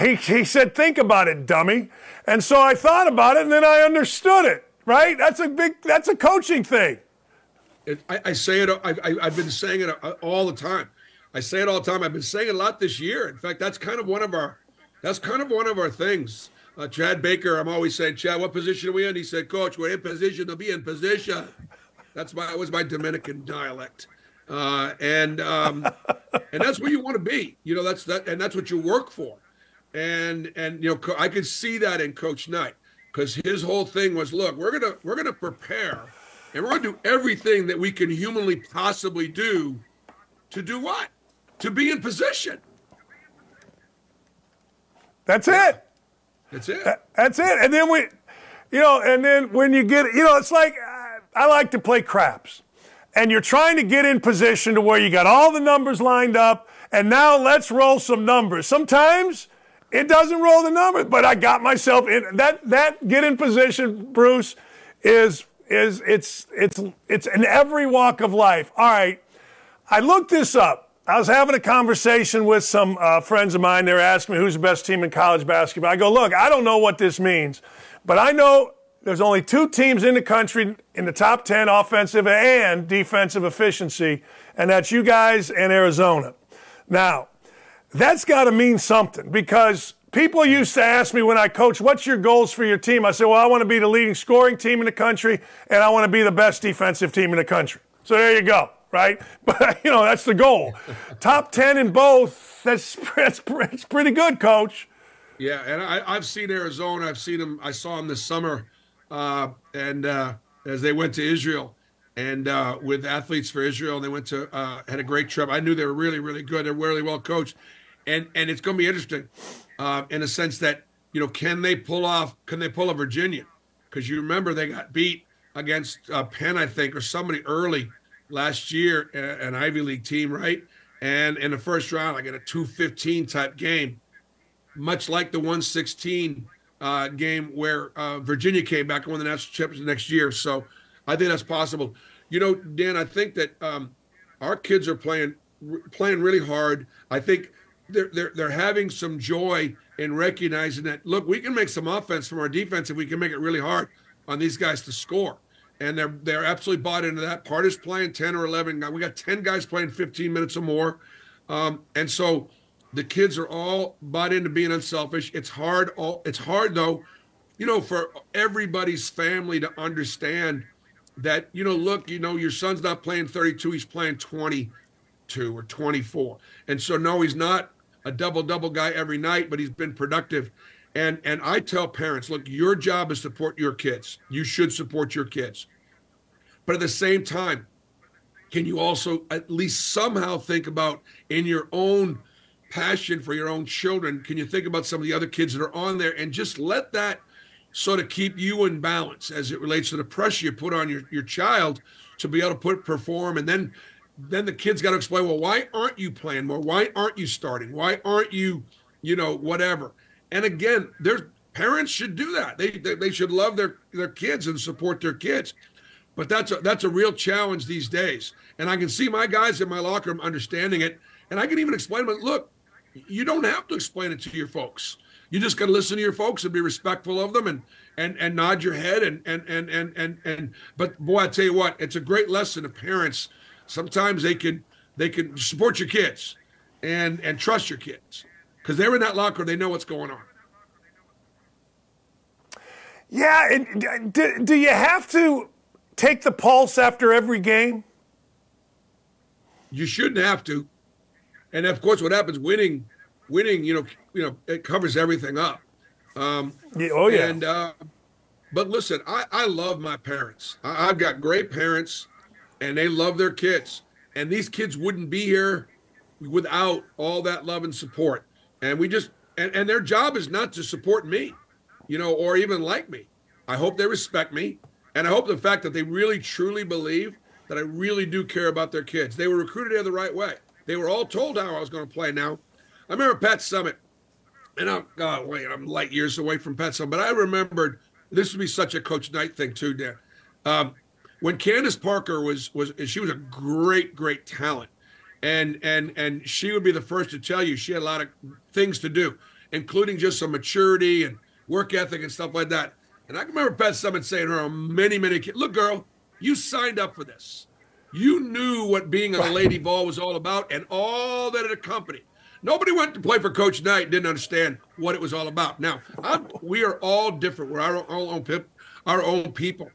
He, he said, Think about it, dummy. And so I thought about it and then I understood it, right? That's a big, that's a coaching thing. It, I, I, say it, I, I've been saying it all the time. I say it all the time. I've been saying a lot this year. In fact, that's kind of one of our, that's kind of one of our things. Uh, Chad Baker, I'm always saying, Chad, what position are we in? He said, Coach, we're in position to be in position. That's my, that was my Dominican dialect. Uh, and um, and that's where you want to be. You know, that's that, and that's what you work for. And and you know, I could see that in Coach Knight because his whole thing was, look, we're gonna we're gonna prepare, and we're gonna do everything that we can humanly possibly do to do what? To be in position. That's it. That's it. That's it. And then we, you know, and then when you get, you know, it's like I like to play craps and you're trying to get in position to where you got all the numbers lined up, and now let's roll some numbers. Sometimes it doesn't roll the numbers, but I got myself in that that get in position, Bruce, is is it's it's it's in every walk of life. All right. I looked this up. I was having a conversation with some uh, friends of mine. They were asking me who's the best team in college basketball. I go, look, I don't know what this means, but I know there's only two teams in the country in the top 10 offensive and defensive efficiency, and that's you guys and Arizona. Now, that's got to mean something because people used to ask me when I coach, what's your goals for your team? I said, well, I want to be the leading scoring team in the country, and I want to be the best defensive team in the country. So there you go, right? [laughs] But, you know, that's the goal. top 10 in both, that's, that's, that's pretty good, coach. Yeah, and I, I've seen Arizona. I've seen them. I saw them this summer uh, and uh, as they went to Israel and uh, with athletes for Israel, and they went to uh, had a great trip. I knew they were really, really good. They're really well coached, and and it's going to be interesting uh, in a sense that you know can they pull off? Can they pull a Virginia? Because you remember they got beat against uh, Penn, I think, or somebody early last year, an Ivy League team, right? And in the first round, like in a 215 type game, much like the 116 uh, game where uh, Virginia came back and won the national championship next year. So I think that's possible. You know, Dan, I think that um, our kids are playing playing really hard. I think they're, they're they're having some joy in recognizing that look, we can make some offense from our defense if we can make it really hard on these guys to score. And they're they're absolutely bought into that. Part is playing 10 or 11. We got 10 guys playing 15 minutes or more. Um, and so the kids are all bought into being unselfish. It's hard. All it's hard though, you know, for everybody's family to understand that. You know, look, you know, your son's not playing 32; he's playing 22 or 24, and so no, he's not a double double guy every night, but he's been productive. And and I tell parents, look, your job is to support your kids. You should support your kids, but at the same time, can you also at least somehow think about in your own passion for your own children, can you think about some of the other kids that are on there and just let that sort of keep you in balance as it relates to the pressure you put on your, your child to be able to put perform? And then then the kids got to explain well why aren't you playing more? Why aren't you starting? Why aren't you you know whatever and again there's parents should do that they, they they should love their their kids and support their kids but that's a that's a real challenge these days and i can see my guys in my locker room understanding it and i can even explain them look you don't have to explain it to your folks. You just got to listen to your folks and be respectful of them and and and nod your head and and and and and and. But boy, I tell you what, it's a great lesson to parents. Sometimes they can they can support your kids and and trust your kids because they're in that locker. They know what's going on. Yeah, and do, do you have to take the pulse after every game? You shouldn't have to. And of course, what happens winning, winning, you know, you know, it covers everything up. Um, yeah, oh yeah. And uh, but listen, I, I love my parents. I, I've got great parents, and they love their kids. And these kids wouldn't be here without all that love and support. And we just and, and their job is not to support me, you know, or even like me. I hope they respect me. And I hope the fact that they really truly believe that I really do care about their kids. They were recruited here the right way. They were all told how I was going to play now. I remember Pat Summitt, and I'm, oh, wait, I'm light years away from Pat Summitt, but I remembered this would be such a Coach Knight thing too, Dan. Um, when Candace Parker was was she was a great great talent, and and and she would be the first to tell you she had a lot of things to do, including just some maturity and work ethic and stuff like that. And I can remember Pat Summitt saying to her many many kids, "Look, girl, you signed up for this. You knew what being a Lady Vol was all about and all that it accompanied. Nobody went to play for Coach Knight didn't understand what it was all about. Now, I'm, we are all different. We're our, our own our own people,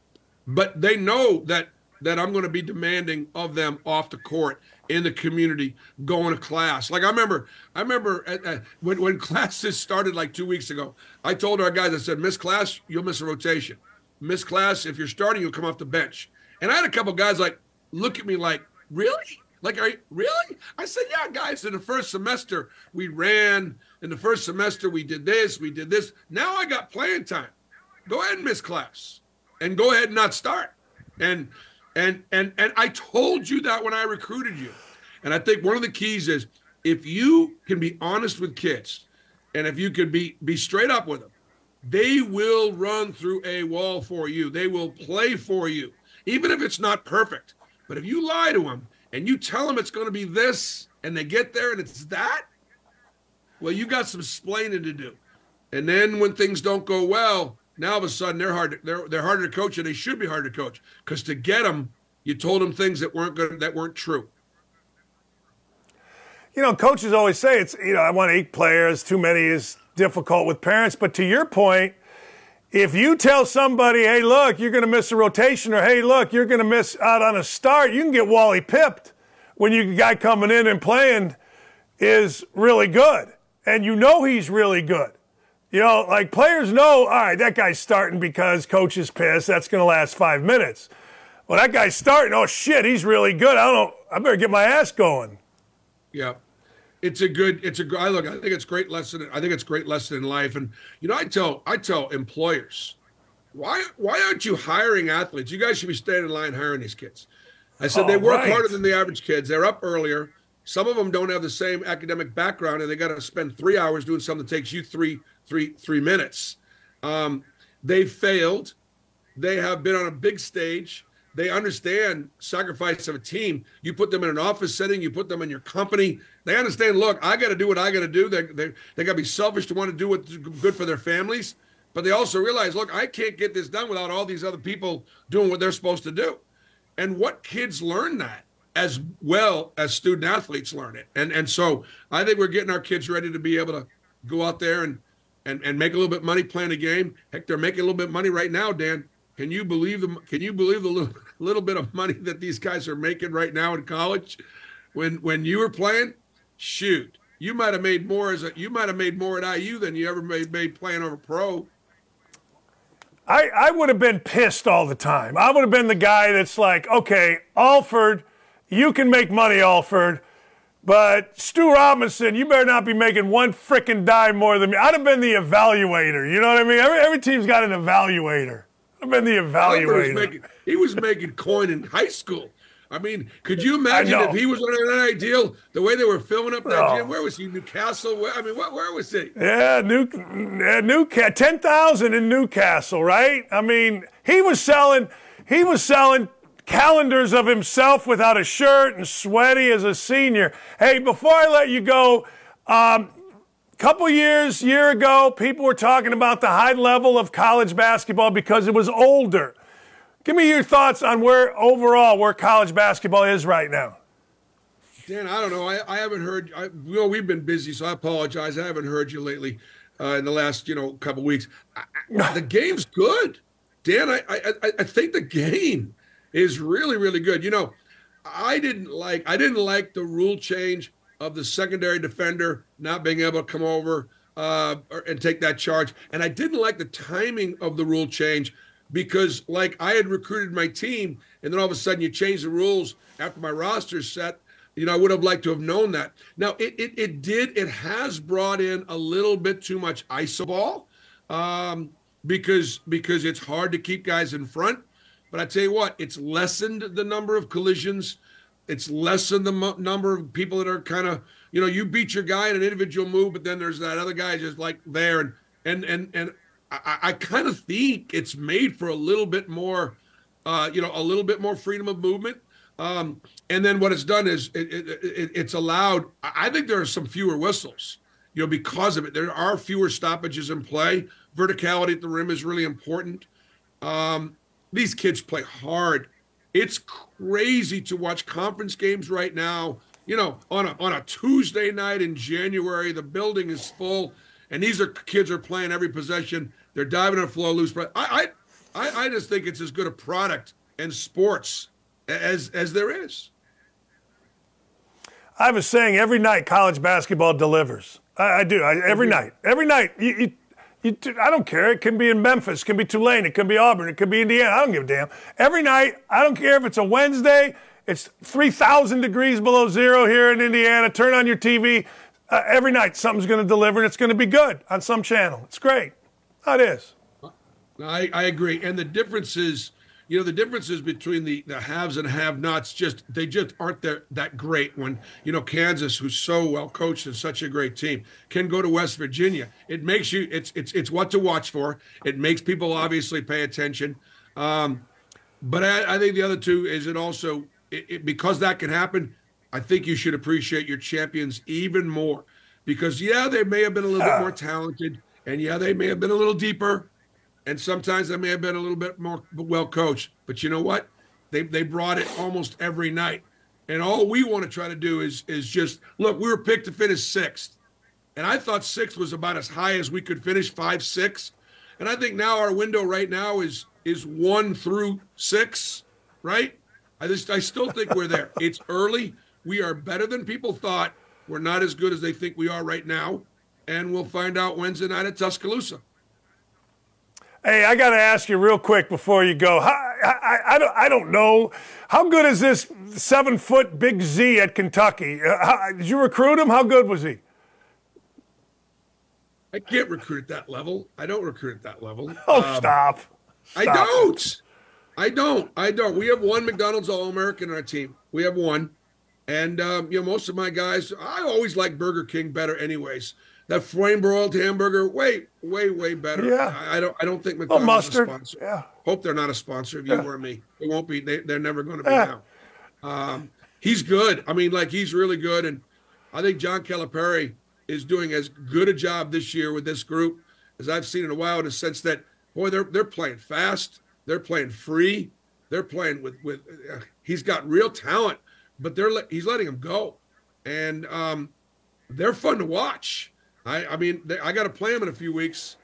but they know that that I'm going to be demanding of them off the court in the community, going to class. Like I remember, I remember at, at, when when [laughs] classes started like two weeks ago. I told our guys, I said, "Miss class, you'll miss a rotation. Miss class, if you're starting, you'll come off the bench." And I had a couple guys like look at me like, "Really?" Like, are you, really? I said, yeah, guys, in the first semester, we ran. In the first semester, we did this, we did this. Now I got playing time. Go ahead and miss class and go ahead and not start. And and and and I told you that when I recruited you. And I think one of the keys is if you can be honest with kids and if you can be be straight up with them, they will run through a wall for you. They will play for you, even if it's not perfect. But if you lie to them and you tell them it's going to be this and they get there and it's that, well, you got some splaining to do. And then when things don't go well, now all of a sudden they're hard. To, they're they're harder to coach, and they should be hard to coach because to get them, you told them things that weren't good, that weren't true. You know, coaches always say it's you know I want eight players. Too many is difficult with parents. But to your point, if you tell somebody, hey, look, you're going to miss a rotation, or hey, look, you're going to miss out on a start, you can get Wally pipped when you guy coming in and playing is really good. And you know he's really good. You know, like players know, all right, that guy's starting because coach is pissed. That's going to last five minutes. Well, that guy's starting. Oh, shit, he's really good. I don't know. I better get my ass going. Yeah it's a good it's a i look i think it's great lesson i think it's great lesson in life and you know i tell i tell employers why why aren't you hiring athletes you guys should be standing in line hiring these kids i said they work oh, right. harder than the average kids they're up earlier some of them don't have the same academic background and they got to spend three hours doing something that takes you three three three minutes um, they failed they have been on a big stage they understand sacrifice of a team. You put them in an office setting, you put them in your company. They understand, look, I got to do what I got to do. They, they, they got to be selfish to want to do what's good for their families. But they also realize, look, I can't get this done without all these other people doing what they're supposed to do. And what kids learn that as well as student athletes learn it. And and so I think we're getting our kids ready to be able to go out there and and, and make a little bit of money playing a game. Heck, they're making a little bit of money right now, Dan. Can you believe them? Can you believe the little, [laughs] little bit of money [laughs] that these guys are making right now in college? When when you were playing, shoot, you might have made more as a you might have made more at IU than you ever made, made playing over pro. I, I would have been pissed all the time. I would have been the guy that's like, okay, Alford, you can make money, Alford, but Stew Robinson, you better not be making one freaking dime more than me. I'd have been the evaluator. You know what I mean? Every, every team's got an evaluator. I've been the evaluator. Was making, he was making coin in high school. I mean, could you imagine if he was on an NIL, the way they were filling up that gym? Where was he? Newcastle? Where, I mean, what, where was he? Yeah, New, yeah, Newcastle, ten thousand in Newcastle, right? I mean, he was selling, he was selling calendars of himself without a shirt and sweaty as a senior. Hey, before I let you go, um, couple years, year ago, people were talking about the high level of college basketball because it was older. Give me your thoughts on where overall where college basketball is right now. Dan, I don't know. I, I haven't heard. I, you know, we've been busy, so I apologize. I haven't heard you lately uh, in the last you know couple weeks. I, [laughs] the game's good, Dan. I, I I think the game is really really good. You know, I didn't like I didn't like the rule change of the secondary defender not being able to come over uh, and take that charge, and I didn't like the timing of the rule change because like I had recruited my team, and then all of a sudden you change the rules after my roster set you know, I would have liked to have known that. Now, it, it, it did, it has brought in a little bit too much iso ball um, because, because it's hard to keep guys in front. But I tell you what, it's lessened the number of collisions. It's lessened the number of people that are kind of, you know, you beat your guy in an individual move, but then there's that other guy just like there. And, and, and, and I, I kind of think it's made for a little bit more, uh, you know, a little bit more freedom of movement. Um, and then what it's done is it, it, it, it's allowed. I think there are some fewer whistles, you know, because of it. There are fewer stoppages in play. Verticality at the rim is really important. Um, these kids play hard. It's crazy to watch conference games right now. You know, on a on a Tuesday night in January, the building is full, and these are kids are playing every possession. They're diving on the floor loose. But I, I, I just think it's as good a product in sports as as there is. I have a saying every night college basketball delivers. I, I do. I, every mm-hmm. night. Every night. You, you, you, I don't care. It can be in Memphis. It can be Tulane. It can be Auburn. It can be Indiana. I don't give a damn. Every night. I don't care if it's a Wednesday. It's 3,000 degrees below zero here in Indiana. Turn on your TV. Uh, every night something's going to deliver and it's going to be good on some channel. It's great. That is. I, I agree. And the difference is you know the differences between the the haves and have-nots just they just aren't that that great when you know Kansas who's so well coached and such a great team can go to West Virginia. It makes you it's it's it's what to watch for. It makes people obviously pay attention. Um, but I, I, think the other two is it also it, it, because that can happen I think you should appreciate your champions even more. Because yeah they may have been a little bit more talented and yeah they may have been a little deeper and sometimes I may have been a little bit more well coached. But you know what? They they brought it almost every night. And all we want to try to do is is just look. We were picked to finish sixth, and I thought sixth was about as high as we could finish five six. And I think now our window right now is is one through six, right? I just I still think we're there. [laughs] It's early. We are better than people thought. We're not as good as they think we are right now, and we'll find out Wednesday night at Tuscaloosa. Hey, I got to ask you real quick before you go. How, I, I, don't, I don't know. How good is this seven foot big Z at Kentucky? Uh, how, did you recruit him? How good was he? I can't recruit at that level. I don't recruit at that level. [laughs] Oh, um, stop. stop. I don't. I don't. I don't. We have one McDonald's All American on our team. We have one. And, um, you know, most of my guys, I always like Burger King better, anyways that flame broiled hamburger, way, way, way better. Yeah. I, I don't, I don't think McDonald's mustard. is a sponsor. Yeah. Hope they're not a sponsor of you yeah. or me. They won't be. They, they're never going to be yeah. now. Um, he's good. I mean, like he's really good, and I think John Calipari is doing as good a job this year with this group as I've seen in a while. In the sense that, boy, they're they're playing fast. They're playing free. They're playing with with. Uh, he's got real talent, but they're he's letting them go, and um, they're fun to watch. I, I mean, they, I got to play them in a few weeks,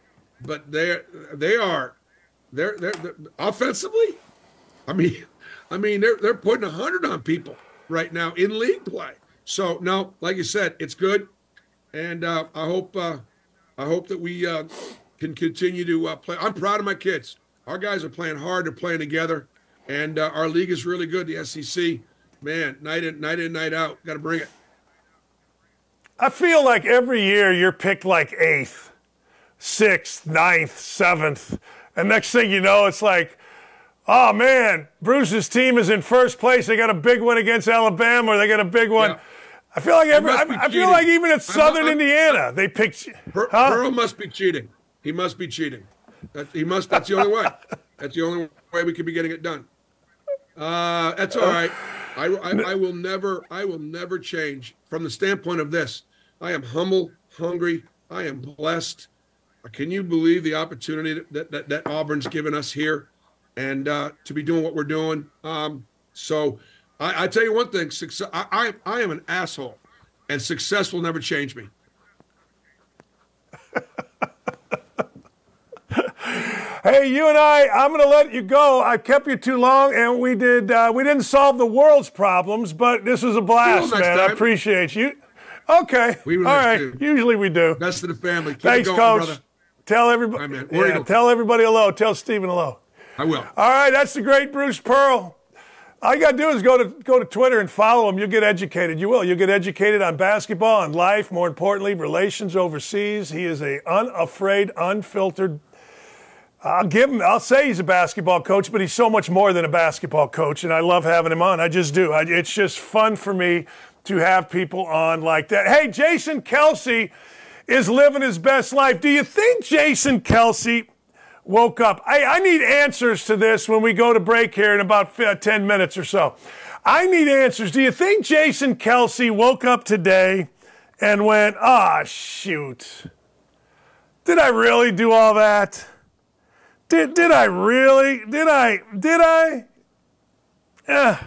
but they they are they're, they're, they're offensively. I mean, [laughs] I mean they're they're putting hundred on people right now in league play. So no, like you said, it's good, and uh, I hope uh, I hope that we uh, can continue to uh, play. I'm proud of my kids. Our guys are playing hard. They're playing together, and uh, our league is really good. The SEC, man, night in night in night out, got to bring it. I feel like every year you're picked like eighth, sixth, ninth, seventh. And next thing you know, it's like, oh man, Bruce's team is in first place. They got a big one against Alabama, or they got a big one. Yeah. I feel like every, I, I, feel like even at Southern I'm, I'm, Indiana, they picked. Bur- huh? Burrow must be cheating. He must be cheating. That, he must. That's the only way. [laughs] That's the only way we could be getting it done. Uh, that's all right. I, I, I will never. I will never change from the standpoint of this. I am humble, hungry. I am blessed. Can you believe the opportunity that, that, that Auburn's given us here and uh, to be doing what we're doing? Um, so I, I tell you one thing: success. I, I I am an asshole, and success will never change me. [laughs] Hey, you and I, I'm going to let you go. I kept you too long, and we did. Uh, we didn't solve the world's problems, but this was a blast, man. I appreciate you. Okay, We all right. too. Usually we do. Best of the family. Keep Thanks, going, Coach. brother. Tell everybody. Right, yeah, tell everybody hello. Tell Stephen hello. I will. All right, that's the great Bruce Pearl. All you got to do is go to go to Twitter and follow him. You'll get educated. You will. You'll get educated on basketball, on life, more importantly, relations overseas. He is a unafraid, unfiltered. I'll give him. I'll say he's a basketball coach, but he's so much more than a basketball coach, and I love having him on. I just do. I, it's just fun for me to have people on like that. Hey, Jason Kelce is living his best life. Do you think Jason Kelce? woke up. I, I need answers to this when we go to break here in about 10 minutes or so. I need answers. Do you think Jason Kelce woke up today and went, ah, shoot. Did I really do all that? Did, did I really? Did I? Did I? Yeah.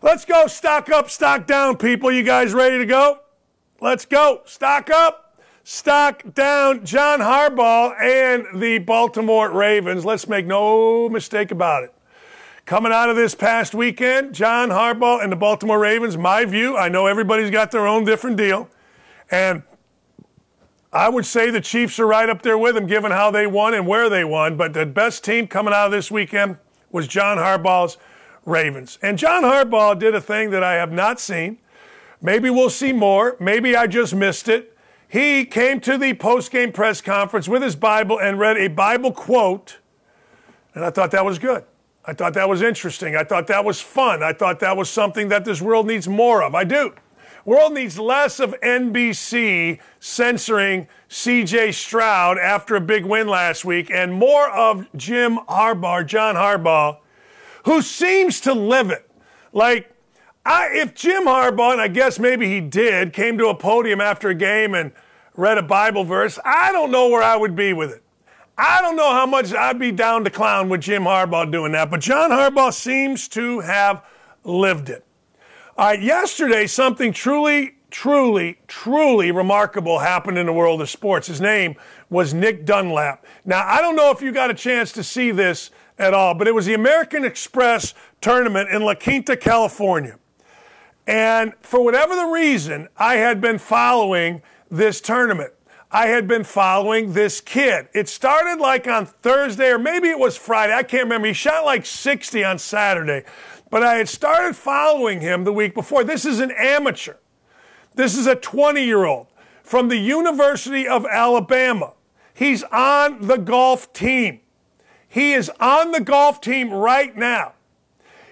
Let's go. Stock up, stock down, people. You guys ready to go? Let's go. Stock up, stock down. John Harbaugh and the Baltimore Ravens. Let's make no mistake about it. Coming out of this past weekend, John Harbaugh and the Baltimore Ravens, my view, I know everybody's got their own different deal. And I would say the Chiefs are right up there with them, given how they won and where they won. But the best team coming out of this weekend was John Harbaugh's Ravens. And John Harbaugh did a thing that I have not seen. Maybe we'll see more. Maybe I just missed it. He came to the post-game press conference with his Bible and read a Bible quote, and I thought that was good. I thought that was interesting. I thought that was fun. I thought that was something that this world needs more of. I do. World needs less of NBC censoring CJ Stroud after a big win last week and more of Jim Harbaugh, John Harbaugh, who seems to live it. Like, I, if Jim Harbaugh, and I guess maybe he did, came to a podium after a game and read a Bible verse, I don't know where I would be with it. I don't know how much I'd be down to clown with Jim Harbaugh doing that, but John Harbaugh seems to have lived it. All right, yesterday, something truly, truly, truly remarkable happened in the world of sports. His name was Nick Dunlap. Now, I don't know if you got a chance to see this at all, but it was the American Express tournament in La Quinta, California. And for whatever the reason, I had been following this tournament. I had been following this kid. It started like on Thursday, or maybe it was Friday. I can't remember. He shot like 60 on Saturday. But I had started following him the week before. This is an amateur. This is a 20 year old from the University of Alabama. He's on the golf team. He is on the golf team right now.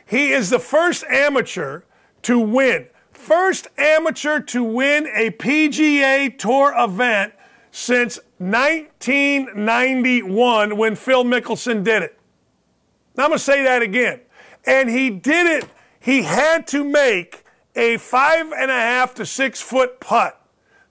He is the first amateur to win. First amateur to win a PGA Tour event since 1991 when Phil Mickelson did it. Now I'm going to say that again. And he did it, he had to make a five and a half to six foot putt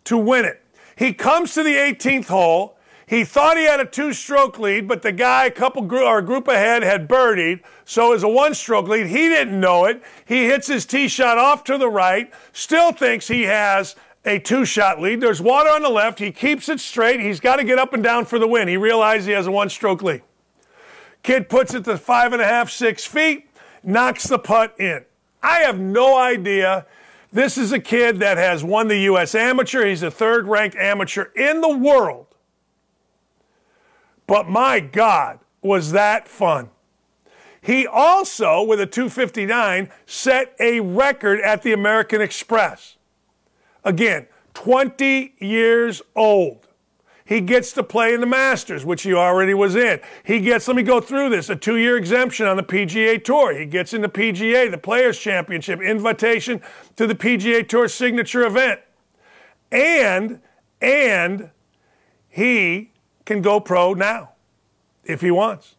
to win it. He comes to the 18th hole. He thought he had a two stroke lead, but the guy a couple or a group ahead had birdied, so it was a one stroke lead. He didn't know it. He hits his tee shot off to the right, still thinks he has a two shot lead. There's water on the left. He keeps it straight. He's got to get up and down for the win. He realizes he has a one stroke lead. Kid puts it to five and a half, six feet, knocks the putt in. I have no idea. This is a kid that has won the U.S. Amateur. He's a third ranked amateur in the world. But my God, was that fun. He also, with a 259, set a record at the American Express. Again, 20 years old. He gets to play in the Masters, which he already was in. He gets, let me go through this, a two year exemption on the PGA Tour. He gets in the PGA, the Players' Championship, invitation to the PGA Tour signature event. And, and he can go pro now if he wants.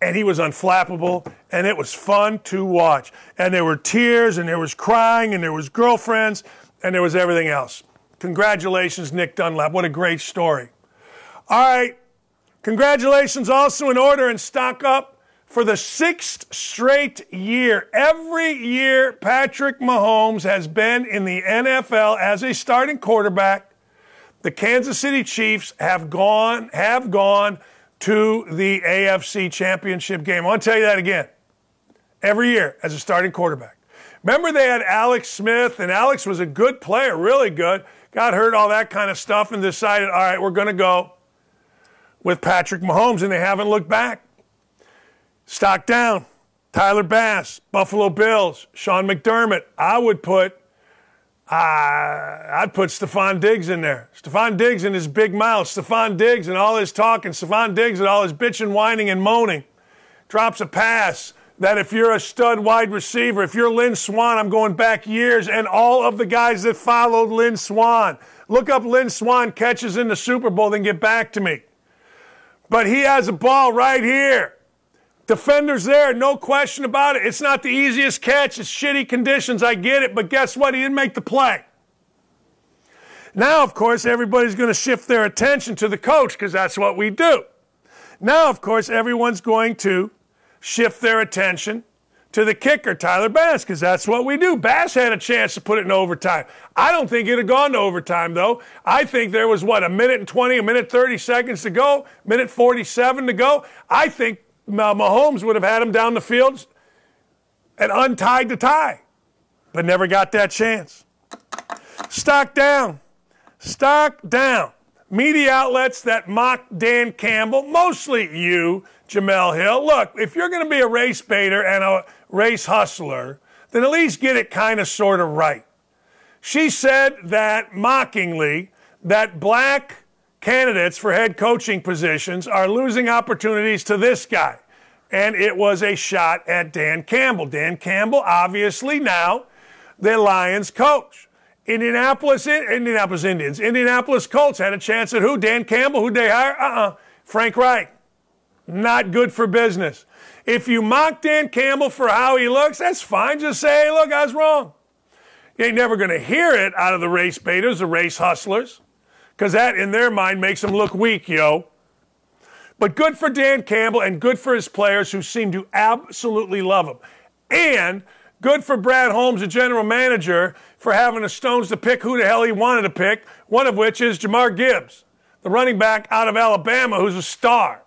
And he was unflappable, and it was fun to watch. And there were tears, and there was crying, and there was girlfriends, and there was everything else. Congratulations, Nick Dunlap. What a great story. All right. Congratulations also in order and stock up for the sixth straight year. Every year, Patrick Mahomes has been in the NFL as a starting quarterback. The Kansas City Chiefs have gone have gone to the AFC Championship game. I want to tell you that again. Every year as a starting quarterback. Remember they had Alex Smith, and Alex was a good player, really good. Got hurt, all that kind of stuff, and decided, all right, we're going to go with Patrick Mahomes, and they haven't looked back. Stock down. Tyler Bass, Buffalo Bills, Sean McDermott. I would put uh, I'd put Stefon Diggs in there. Stefon Diggs and his big mouth. Stefon Diggs and all his talking. Stefon Diggs and all his bitching, whining, and moaning. Drops a pass that if you're a stud wide receiver, if you're Lynn Swann, I'm going back years, and all of the guys that followed Lynn Swann. Look up Lynn Swann catches in the Super Bowl, then get back to me. But he has a ball right here. Defender's there, no question about it. It's not the easiest catch. It's shitty conditions. I get it. But guess what? He didn't make the play. Now, of course, everybody's going to shift their attention to the coach because that's what we do. Now, of course, everyone's going to shift their attention to the kicker, Tyler Bass, because that's what we do. Bass had a chance to put it in overtime. I don't think it'd have gone to overtime, though. I think there was, what, a minute and 20, a minute 30 seconds to go, minute 47 to go. I think Mahomes would have had him down the field and untied the tie, but never got that chance. Stock down. Stock down. Media outlets that mock Dan Campbell, mostly you, Jemele Hill. Look, if you're going to be a race baiter and a race hustler, then at least get it kind of sort of right. She said that mockingly that black candidates for head coaching positions are losing opportunities to this guy. And it was a shot at Dan Campbell. Dan Campbell, obviously now the Lions coach. Indianapolis, Indianapolis Indians, Indianapolis Colts had a chance at who? Dan Campbell. Who'd they hire? Uh-uh. Frank Reich. Not good for business. If you mock Dan Campbell for how he looks, that's fine. Just say, hey, look, I was wrong. You ain't never going to hear it out of the race baiters, the race hustlers because that in their mind makes them look weak, yo. But good for Dan Campbell and good for his players who seem to absolutely love him. And good for Brad Holmes, the general manager, for having the stones to pick who the hell he wanted to pick, one of which is Jahmyr Gibbs, the running back out of Alabama who's a star.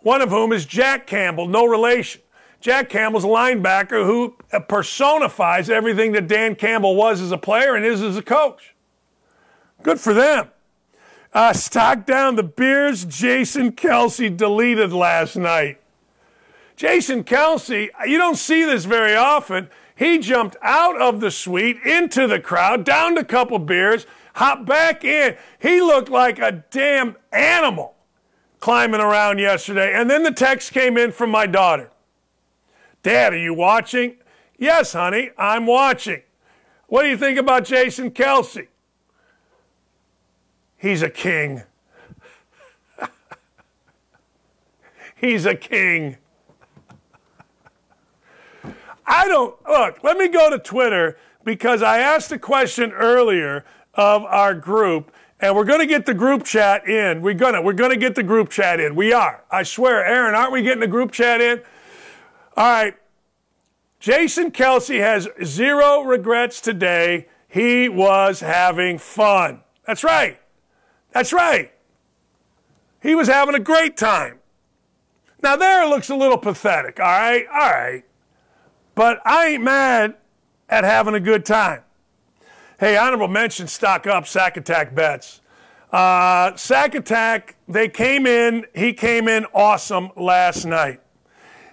One of whom is Jack Campbell, no relation. Jack Campbell's a linebacker who uh, personifies everything that Dan Campbell was as a player and is as a coach. Good for them. Uh, stock down the beers Jason Kelce deleted last night. Jason Kelce, you don't see this very often. He jumped out of the suite into the crowd, downed a couple beers, hopped back in. He looked like a damn animal climbing around yesterday. And then the text came in from my daughter Dad, are you watching? Yes, honey, I'm watching. What do you think about Jason Kelce? He's a king. [laughs] He's a king. I don't, look, let me go to Twitter because I asked a question earlier of our group and we're going to get the group chat in. We're going to, we're going to get the group chat in. We are. I swear, Aaron, aren't we getting the group chat in? All right. Jason Kelce has zero regrets today. He was having fun. That's right. That's right. He was having a great time. Now, there it looks a little pathetic, all right? All right. But I ain't mad at having a good time. Hey, honorable mention stock up, Sack Attack bets. Uh, Sack Attack, they came in, he came in awesome last night.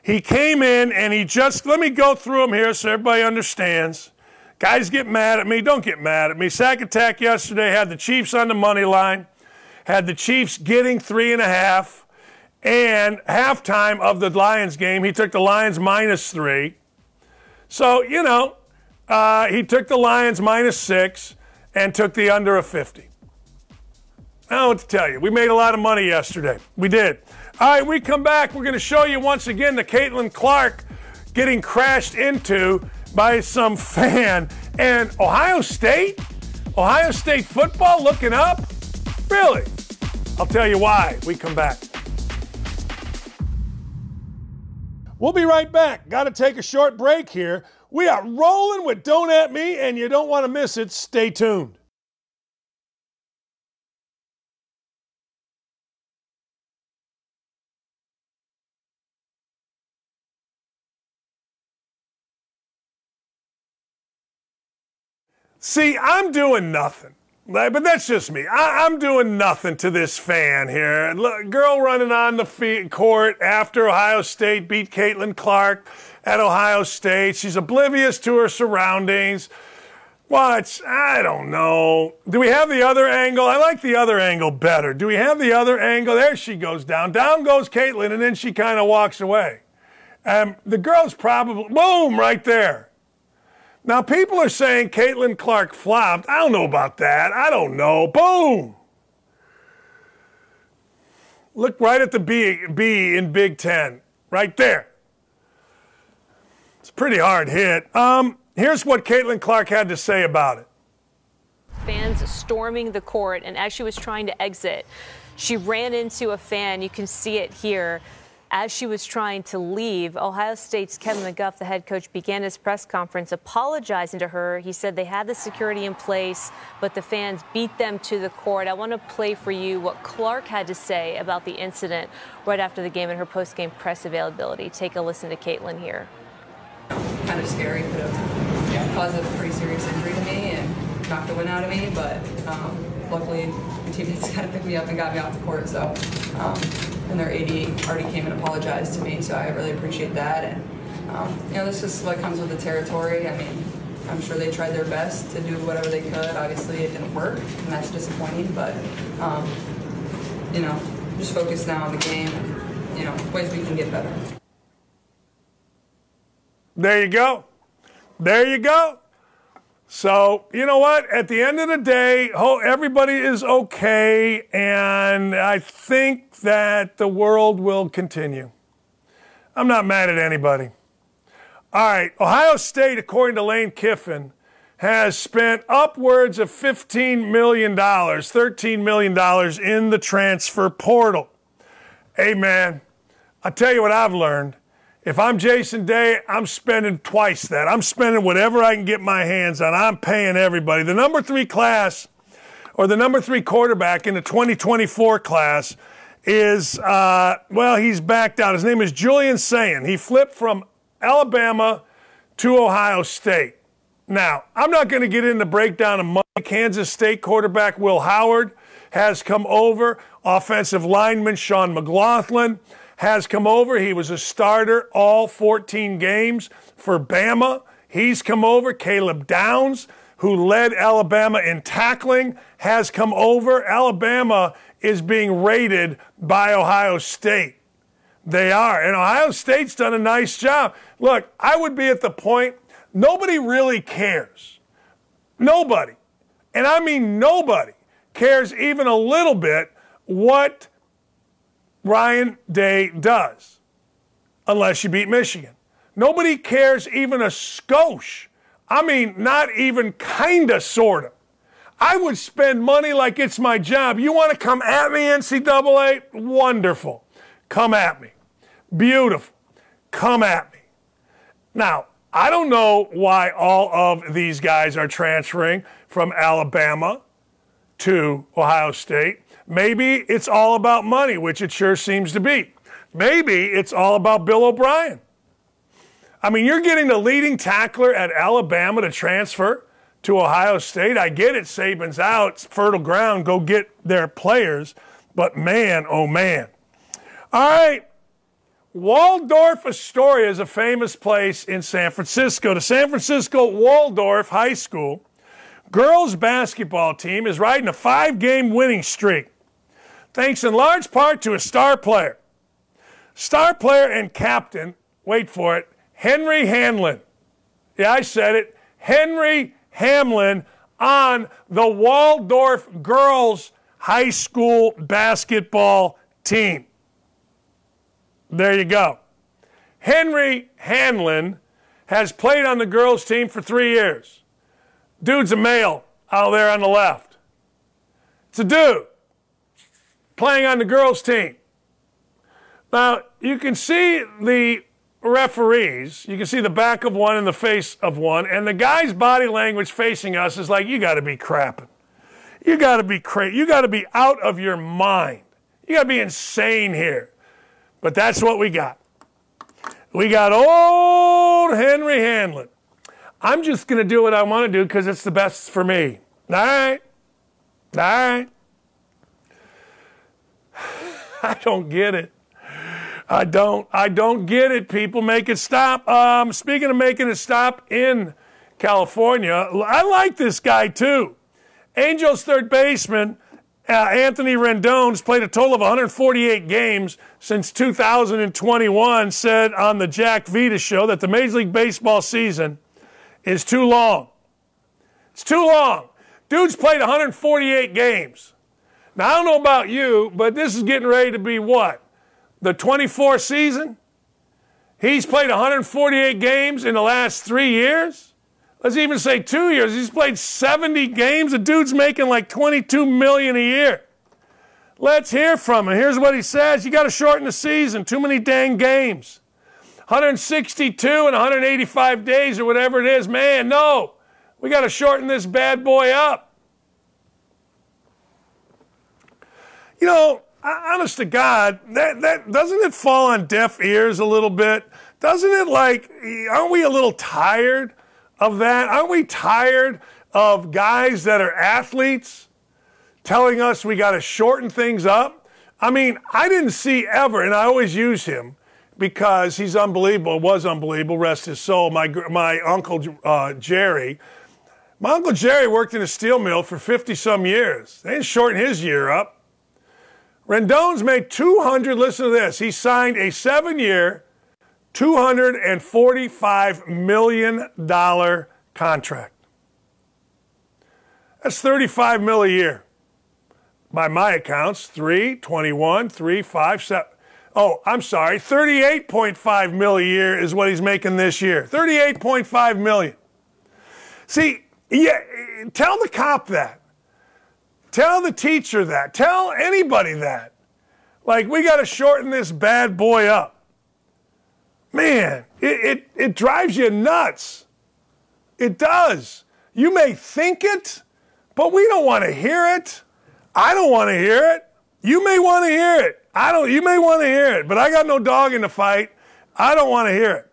He came in and he just, let me go through them here so everybody understands. Guys get mad at me. Don't get mad at me. Sack Attack yesterday had the Chiefs on the money line had the Chiefs getting three and a half, and halftime of the Lions game, he took the Lions minus three. So, you know, uh, he took the Lions minus six and took the under of 50. I don't know what to tell you. We made a lot of money yesterday. We did. All right, we come back. We're going to show you once again the Caitlin Clark getting crashed into by some [laughs] fan. And Ohio State, Ohio State football looking up. Really? I'll tell you why. We come back. We'll be right back. Got to take a short break here. We are rolling with Don't At Me, and you don't want to miss it. Stay tuned. See, I'm doing nothing. But that's just me. I, am doing nothing to this fan here. Look, girl running on the court after Ohio State beat Caitlin Clark at Ohio State. She's oblivious to her surroundings. Watch, I don't know. Do we have the other angle? I like the other angle better. Do we have the other angle? There she goes down. Down goes Caitlin, and then she kind of walks away. Um, the girl's probably, boom, right there. Now, people are saying Caitlin Clark flopped. I don't know about that. I don't know. Boom. Look right at the B, B in Big Ten, right there. It's a pretty hard hit. Um, here's what Caitlin Clark had to say about it. Fans storming the court, and as she was trying to exit, she ran into a fan. You can see it here as she was trying to leave, Ohio State's Kevin McGuff, the head coach, began his press conference apologizing to her. He said they had the security in place, but the fans beat them to the court. I want to play for you what Clark had to say about the incident right after the game in her post-game press availability. Take a listen to Caitlin here. Kind of scary, caused a pretty serious injury to me and knocked the wind out of me, but um, luckily the teammates [laughs] kind of picked me up and got me off the court. So. Um, and their AD already came and apologized to me, so I really appreciate that. And um, you know, this is what comes with the territory. I mean, I'm sure they tried their best to do whatever they could. Obviously, it didn't work, and that's disappointing. But um, you know, just focus now on the game and you know ways we can get better. There you go. There you go. So, you know what? At the end of the day, everybody is okay, and I think that the world will continue. I'm not mad at anybody. All right, Ohio State, according to Lane Kiffin, has spent upwards of $15 million, $13 million in the transfer portal. Hey, man, I'll tell you what I've learned. If I'm Jason Day, I'm spending twice that. I'm spending whatever I can get my hands on. I'm paying everybody. The number three class, or the number three quarterback in the 2024 class, is, uh, well, he's backed out. His name is Julian Sayin. He flipped from Alabama to Ohio State. Now, I'm not going to get into the breakdown of money. Kansas State quarterback Will Howard has come over. Offensive lineman Seth McLaughlin has come over. He was a starter all 14 games for Bama. He's come over. Caleb Downs, who led Alabama in tackling, has come over. Alabama is being rated by Ohio State. They are. And Ohio State's done a nice job. Look, I would be at the point, nobody really cares. Nobody. And I mean nobody cares even a little bit what Ryan Day does, unless you beat Michigan. Nobody cares even a skosh. I mean, not even kinda, sorta. I would spend money like it's my job. You want to come at me, NCAA? Wonderful. Come at me. Beautiful. Come at me. Now, I don't know why all of these guys are transferring from Alabama to Ohio State. Maybe it's all about money, which it sure seems to be. Maybe it's all about Bill O'Brien. I mean, you're getting the leading tackler at Alabama to transfer to Ohio State. I get it, Saban's out, it's fertile ground, go get their players. But man, oh man. All right. Waldorf Astoria is a famous place in San Francisco. The San Francisco Waldorf High School girls basketball team is riding a five game winning streak thanks in large part to a star player. Star player and captain, wait for it, Henry Hamlin. Yeah, I said it. Henry Hamlin on the Waldorf girls high school basketball team. There you go. Henry Hamlin has played on the girls team for three years. Dude's a male out there on the left. It's a dude playing on the girls' team. Now, you can see the referees. You can see the back of one and the face of one, and the guy's body language facing us is like, you got to be crapping. You got to be crazy. You got to be out of your mind. You got to be insane here. But that's what we got. We got old Henry Hanlon. I'm just going to do what I want to do because it's the best for me. All right. All right. [sighs] I don't get it. I don't. I don't get it. People make it stop. Um, speaking of making it stop in California, I like this guy too. Angels third baseman uh, Anthony Rendon's played a total of 148 games since 2021. Said on the Jack Vita show that the Major League Baseball season is too long. It's too long. Dude's played 148 games. Now I don't know about you, but this is getting ready to be what the 24th season. He's played 148 games in the last three years let's even say two years. He's played 70 games. The dude's making like 22 million a year. Let's hear from him. Here's what he says: You got to shorten the season. Too many dang games. 162 and 185 days or whatever it is. Man, no. We got to shorten this bad boy up. You know, honest to God, that, that doesn't it fall on deaf ears a little bit? Doesn't it like, aren't we a little tired of that? Aren't we tired of guys that are athletes telling us we got to shorten things up? I mean, I didn't see ever, and I always use him because he's unbelievable, was unbelievable, rest his soul. My, my uncle uh, Jerry, my uncle Jerry worked in a steel mill for 50 some years. They didn't shorten his year up. Rendon's made 200, listen to this, he signed a seven year, $245 million contract. That's 35 mil a year. By my accounts, 3, 21, 3, 5, 7. Oh, I'm sorry, 38.5 mil a year is what he's making this year. 38.5 million. See, yeah, tell the cop that. Tell the teacher that. Tell anybody that. Like, we got to shorten this bad boy up man, it, it, it drives you nuts. It does. You may think it, but we don't want to hear it. I don't want to hear it. You may want to hear it. I don't, you may want to hear it, but I got no dog in the fight. I don't want to hear it.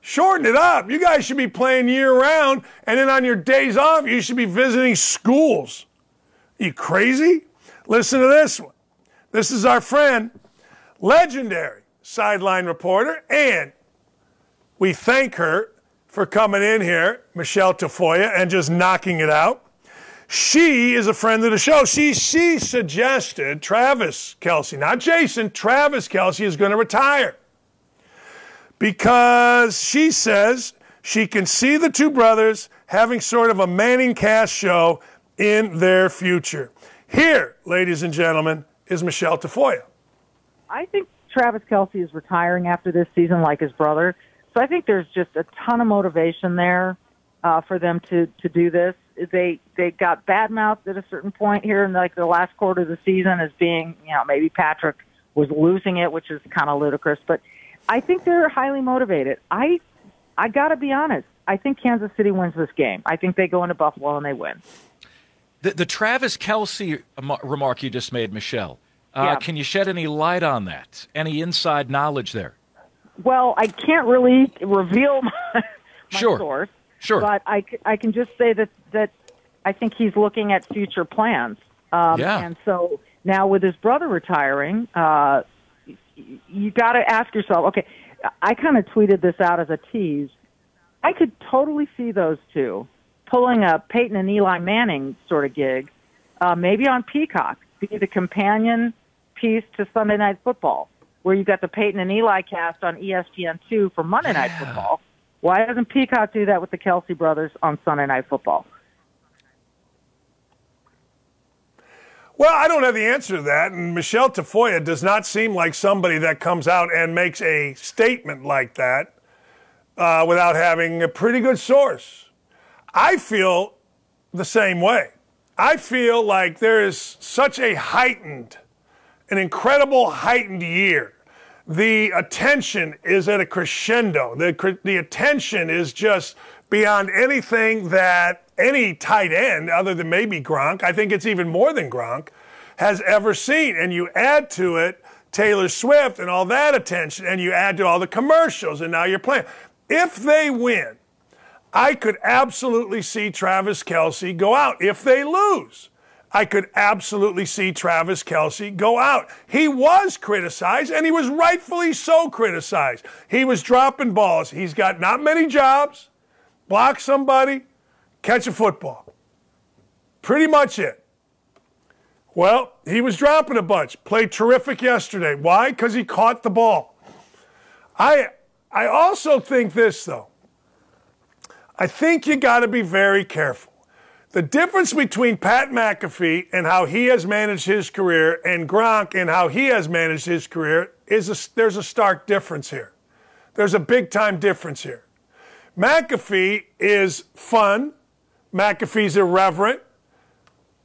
Shorten it up. You guys should be playing year round, and then on your days off, you should be visiting schools. You crazy? Listen to this one. This is our friend, legendary sideline reporter, and we thank her for coming in here, Michelle Tafoya, and just knocking it out. She is a friend of the show. She, she suggested Travis Kelce, not Jason, Travis Kelce is going to retire because she says she can see the two brothers having sort of a ManningCast show in their future. Here, ladies and gentlemen, is Michelle Tafoya. I think Travis Kelce is retiring after this season, like his brother. So I think there's just a ton of motivation there uh, for them to to do this. They they got bad mouthed at a certain point here in like the last quarter of the season as being you know maybe Patrick was losing it, which is kind of ludicrous. But I think they're highly motivated. I I got to be honest. I think Kansas City wins this game. I think they go into Buffalo and they win. The, the Travis Kelce remark you just made, Michelle. Uh, yeah. Can you shed any light on that? Any inside knowledge there? Well, I can't really reveal my, [laughs] my sure. source. Sure. But I, I can just say that, that I think he's looking at future plans. Um, yeah. And so now with his brother retiring, uh, you got to ask yourself, okay, I kind of tweeted this out as a tease. I could totally see those two pulling a Peyton and Eli Manning sort of gig, uh, maybe on Peacock, be the companion piece to Sunday Night Football, where you got the Peyton and Eli cast on ESPN2 for Monday Night Football. Why doesn't Peacock do that with the Kelce brothers on Sunday Night Football? Well, I don't have the answer to that. And Michelle Tafoya does not seem like somebody that comes out and makes a statement like that uh, without having a pretty good source. I feel the same way. I feel like there is such a heightened an incredible heightened year the attention is at a crescendo. The, the attention is just beyond anything that any tight end, other than maybe Gronk, I think it's even more than Gronk, has ever seen. And you add to it Taylor Swift and all that attention, and you add to all the commercials, and now you're playing. If they win, I could absolutely see Travis Kelce go out. If they lose, I could absolutely see Travis Kelce go out. He was criticized, and he was rightfully so criticized. He was dropping balls. He's got not many jobs block somebody, catch a football. Pretty much it. Well, he was dropping a bunch. Played terrific yesterday. Why? Because he caught the ball. I I also think this though. I think you got to be very careful. The difference between Pat McAfee and how he has managed his career and Gronk and how he has managed his career is a, there's a stark difference here. There's a big time difference here. McAfee is fun. McAfee's irreverent.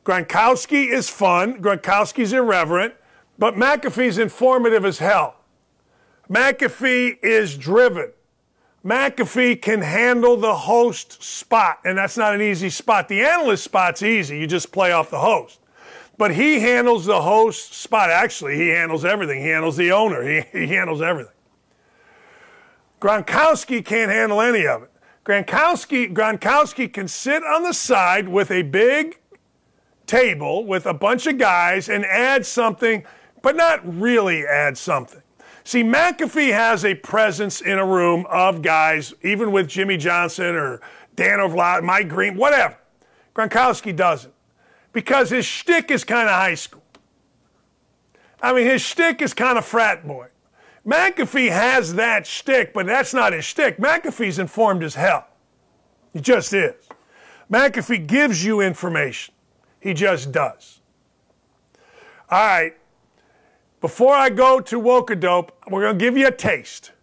Gronkowski is fun. Gronkowski's irreverent. But McAfee's informative as hell. McAfee is driven. McAfee can handle the host spot, and that's not an easy spot. The analyst spot's easy. You just play off the host. But he handles the host spot. Actually, he handles everything. He handles the owner. He, [laughs] he handles everything. Gronkowski can't handle any of it. Gronkowski, Gronkowski can sit on the side with a big table with a bunch of guys and add something, but not really add something. See, McAfee has a presence in a room of guys, even with Jimmy Johnson or Dan Orlovsky, Mike Green, whatever. Gronkowski doesn't because his shtick is kind of high school. I mean, his shtick is kind of frat boy. McAfee has that shtick, but that's not his shtick. McAfee's informed as hell. He just is. McAfee gives you information. He just does. All right. Before I go to Wokadope, we're going to give you a taste.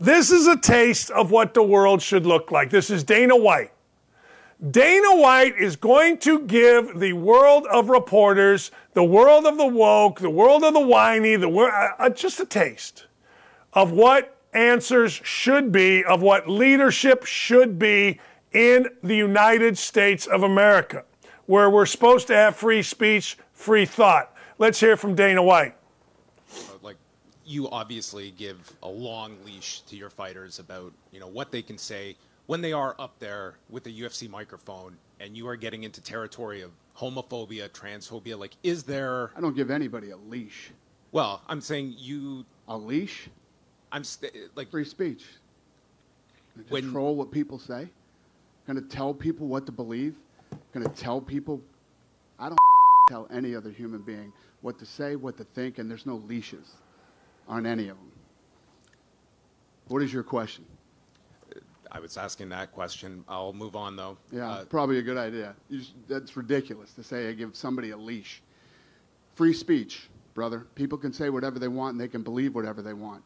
This is a taste of what the world should look like. This is Dana White. Dana White is going to give the world of reporters, the world of the woke, the world of the whiny, the world, uh, uh, just a taste of what answers should be, of what leadership should be in the United States of America, where we're supposed to have free speech, free thought. Let's hear from Dana White. You obviously give a long leash to your fighters about, you know, what they can say when they are up there with a the UFC microphone and you are getting into territory of homophobia, transphobia, like is there I don't give anybody a leash. Well, I'm saying you a leash? I'm st- like free speech. Control what people say. Going to tell people what to believe. Going to tell people. I don't [laughs] tell any other human being what to say, what to think, and there's no leashes on any of them. What is your question? I was asking that question. I'll move on though. Yeah, Uh, probably a good idea. Just, that's ridiculous to say I give somebody a leash. Free speech, brother. People can say whatever they want and they can believe whatever they want.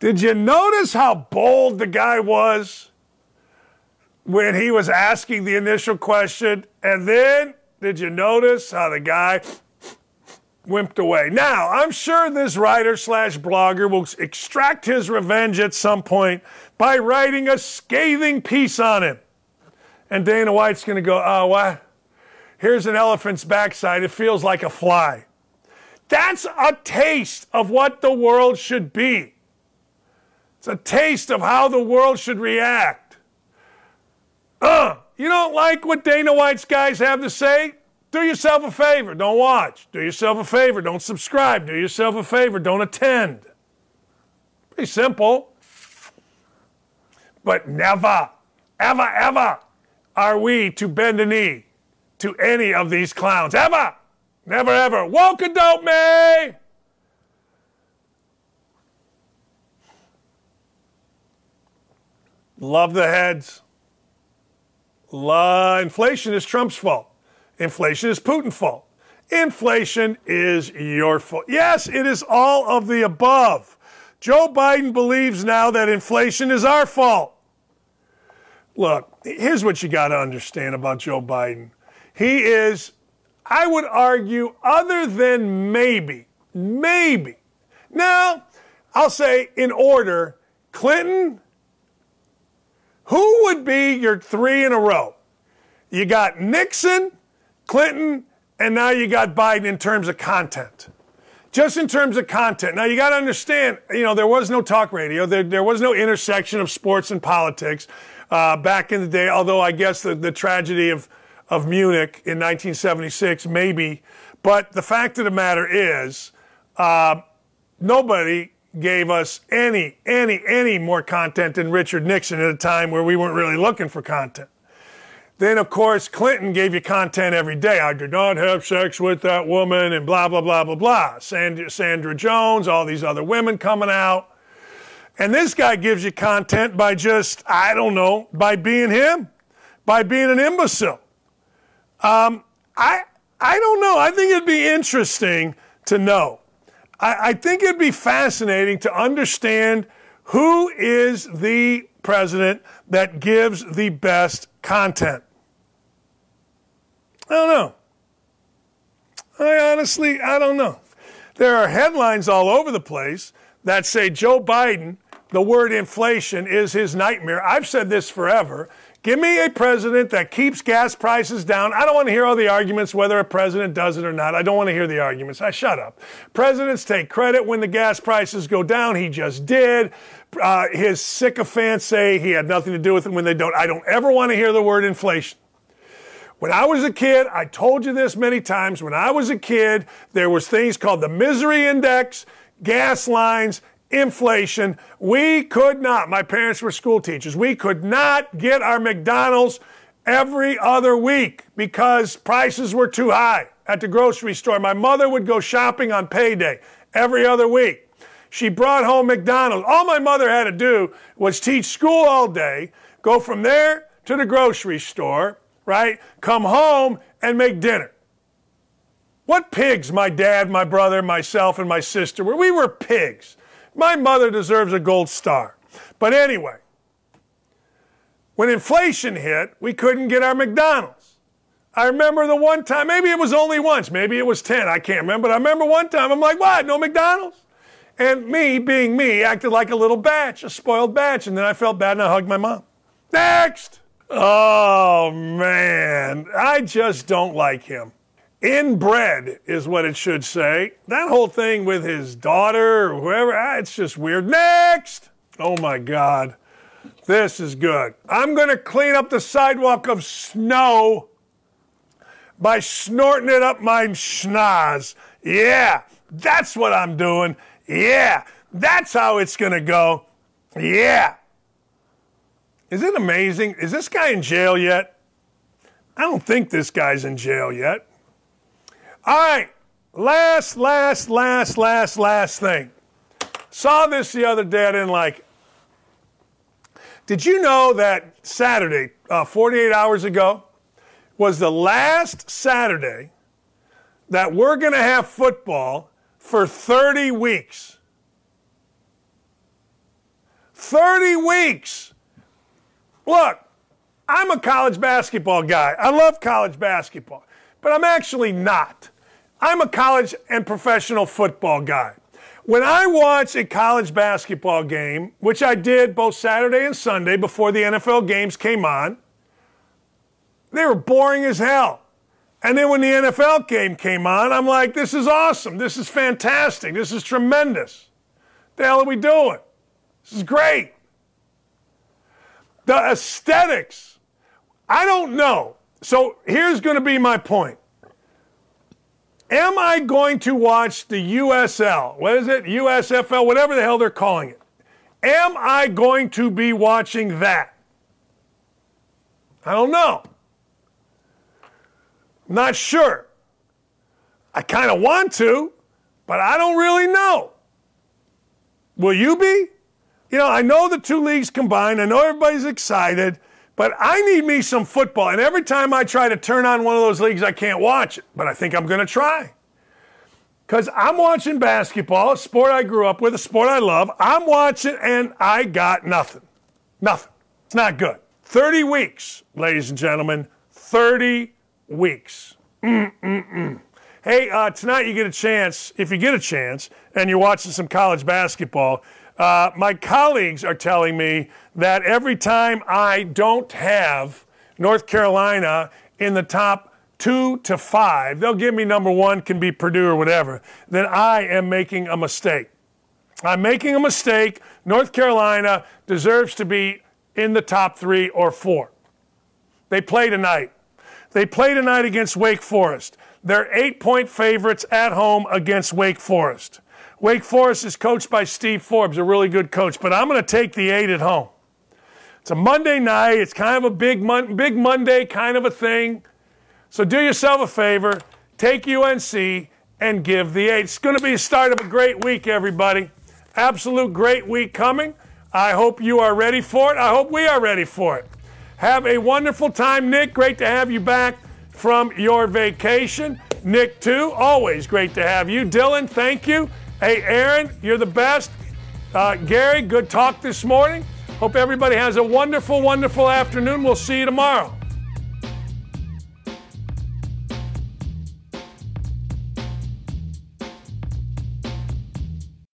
Did you notice how bold the guy was when he was asking the initial question? And then did you notice how the guy wimped away? Now, I'm sure this writer slash blogger will extract his revenge at some point by writing a scathing piece on him. And Dana White's going to go, oh, what? Here's an elephant's backside. It feels like a fly. That's a taste of what the world should be. It's a taste of how the world should react. Uh, you don't like what Dana White's guys have to say? Do yourself a favor, don't watch. Do yourself a favor, don't subscribe. Do yourself a favor, don't attend. Pretty simple. But never, ever, ever are we to bend a knee to any of these clowns. Ever! Never, ever. Woke dope me! Love the heads. La- inflation is Trump's fault. Inflation is Putin's fault. Inflation is your fault. Yes, it is all of the above. Joe Biden believes now that inflation is our fault. Look, here's what you got to understand about Joe Biden. He is, I would argue, other than maybe Maybe. Now, I'll say in order Clinton, who would be your three in a row? You got Nixon, Clinton, and now you got Biden in terms of content. Just in terms of content. Now you got to understand, you know, there was no talk radio. There, there was no intersection of sports and politics uh, back in the day, although I guess the, the tragedy of, of Munich in 1976, maybe. But the fact of the matter is, uh, nobody gave us any, any, any more content than Richard Nixon at a time where we weren't really looking for content. Then, of course, Clinton gave you content every day. I did not have sex with that woman, and blah, blah, blah, blah, blah. Sandra, Sandra Jones, all these other women coming out. And this guy gives you content by just, I don't know, by being him, by being an imbecile. Um, I, I don't know. I think it'd be interesting to know. I, I think it'd be fascinating to understand who is the president that gives the best content. I don't know. I honestly, I don't know. There are headlines all over the place that say Joe Biden, the word inflation is his nightmare. I've said this forever. Give me a president that keeps gas prices down. I don't want to hear all the arguments whether a president does it or not. I don't want to hear the arguments. I shut up. Presidents take credit when the gas prices go down. He just did. Uh, his sycophants say he had nothing to do with it when they don't. I don't ever want to hear the word inflation. When I was a kid, I told you this many times. When I was a kid, there was things called the misery index, gas lines, inflation. We could not, my parents were school teachers, we could not get our McDonald's every other week because prices were too high at the grocery store. My mother would go shopping on payday every other week. She brought home McDonald's. All my mother had to do was teach school all day, go from there to the grocery store, right? Come home and make dinner. What pigs my dad, my brother, myself, and my sister were. We were pigs. My mother deserves a gold star. But anyway, when inflation hit, we couldn't get our McDonald's. I remember the one time, maybe it was only once, maybe it was 10, I can't remember, but I remember one time I'm like, what, no McDonald's? And me, being me, acted like a little batch, a spoiled batch, and then I felt bad and I hugged my mom. Next! Oh, man. I just don't like him. Inbred is what it should say. That whole thing with his daughter or whoever, ah, it's just weird. Next! Oh, my God. This is good. I'm going to clean up the sidewalk of snow by snorting it up my schnoz. Yeah, that's what I'm doing. Yeah, that's how it's going to go. Yeah. Is it amazing? Is this guy in jail yet? I don't think this guy's in jail yet. All right, last, last, last, last, last thing. Saw this the other day, I didn't like it. Did you know that Saturday, uh, 48 hours ago, was the last Saturday that we're going to have football for 30 weeks? 30 weeks. Look, I'm a college basketball guy. I love college basketball, but I'm actually not. I'm a college and professional football guy. When I watch a college basketball game, which I did both Saturday and Sunday before the NFL games came on, they were boring as hell. And then when the NFL game came on, I'm like, this is awesome. This is fantastic. This is tremendous. The hell are we doing? This is great. The aesthetics, I don't know. So here's going to be my point. Am I going to watch the USL? What is it? USFL, whatever the hell they're calling it. Am I going to be watching that? I don't know. Not sure. I kind of want to, but I don't really know. Will you be? You know, I know the two leagues combined. I know everybody's excited, but I need me some football. And every time I try to turn on one of those leagues, I can't watch it. But I think I'm going to try. Because I'm watching basketball, a sport I grew up with, a sport I love. I'm watching and I got nothing. Nothing. It's not good. 30 weeks, ladies and gentlemen. 30 weeks. Mm-mm-mm. Hey, uh, tonight you get a chance, if you get a chance, and you're watching some college basketball. Uh, my colleagues are telling me that every time I don't have North Carolina in the top two to five, they'll give me number one, can be Purdue or whatever, then I am making a mistake. I'm making a mistake. North Carolina deserves to be in the top three or four. They play tonight. They play tonight against Wake Forest. They're eight point favorites at home against Wake Forest. Wake Forest is coached by Steve Forbes, a really good coach, but I'm going to take the eight at home. It's a Monday night. It's kind of a big, mon- big Monday kind of a thing. So do yourself a favor, take UNC and give the eight. It's going to be the start of a great week, everybody. Absolute great week coming. I hope you are ready for it. I hope we are ready for it. Have a wonderful time, Nick. Great to have you back from your vacation. Nick, too. Always great to have you. Dylan, thank you. Hey, Aaron, you're the best. Uh, Gary, good talk this morning. Hope everybody has a wonderful, wonderful afternoon. We'll see you tomorrow.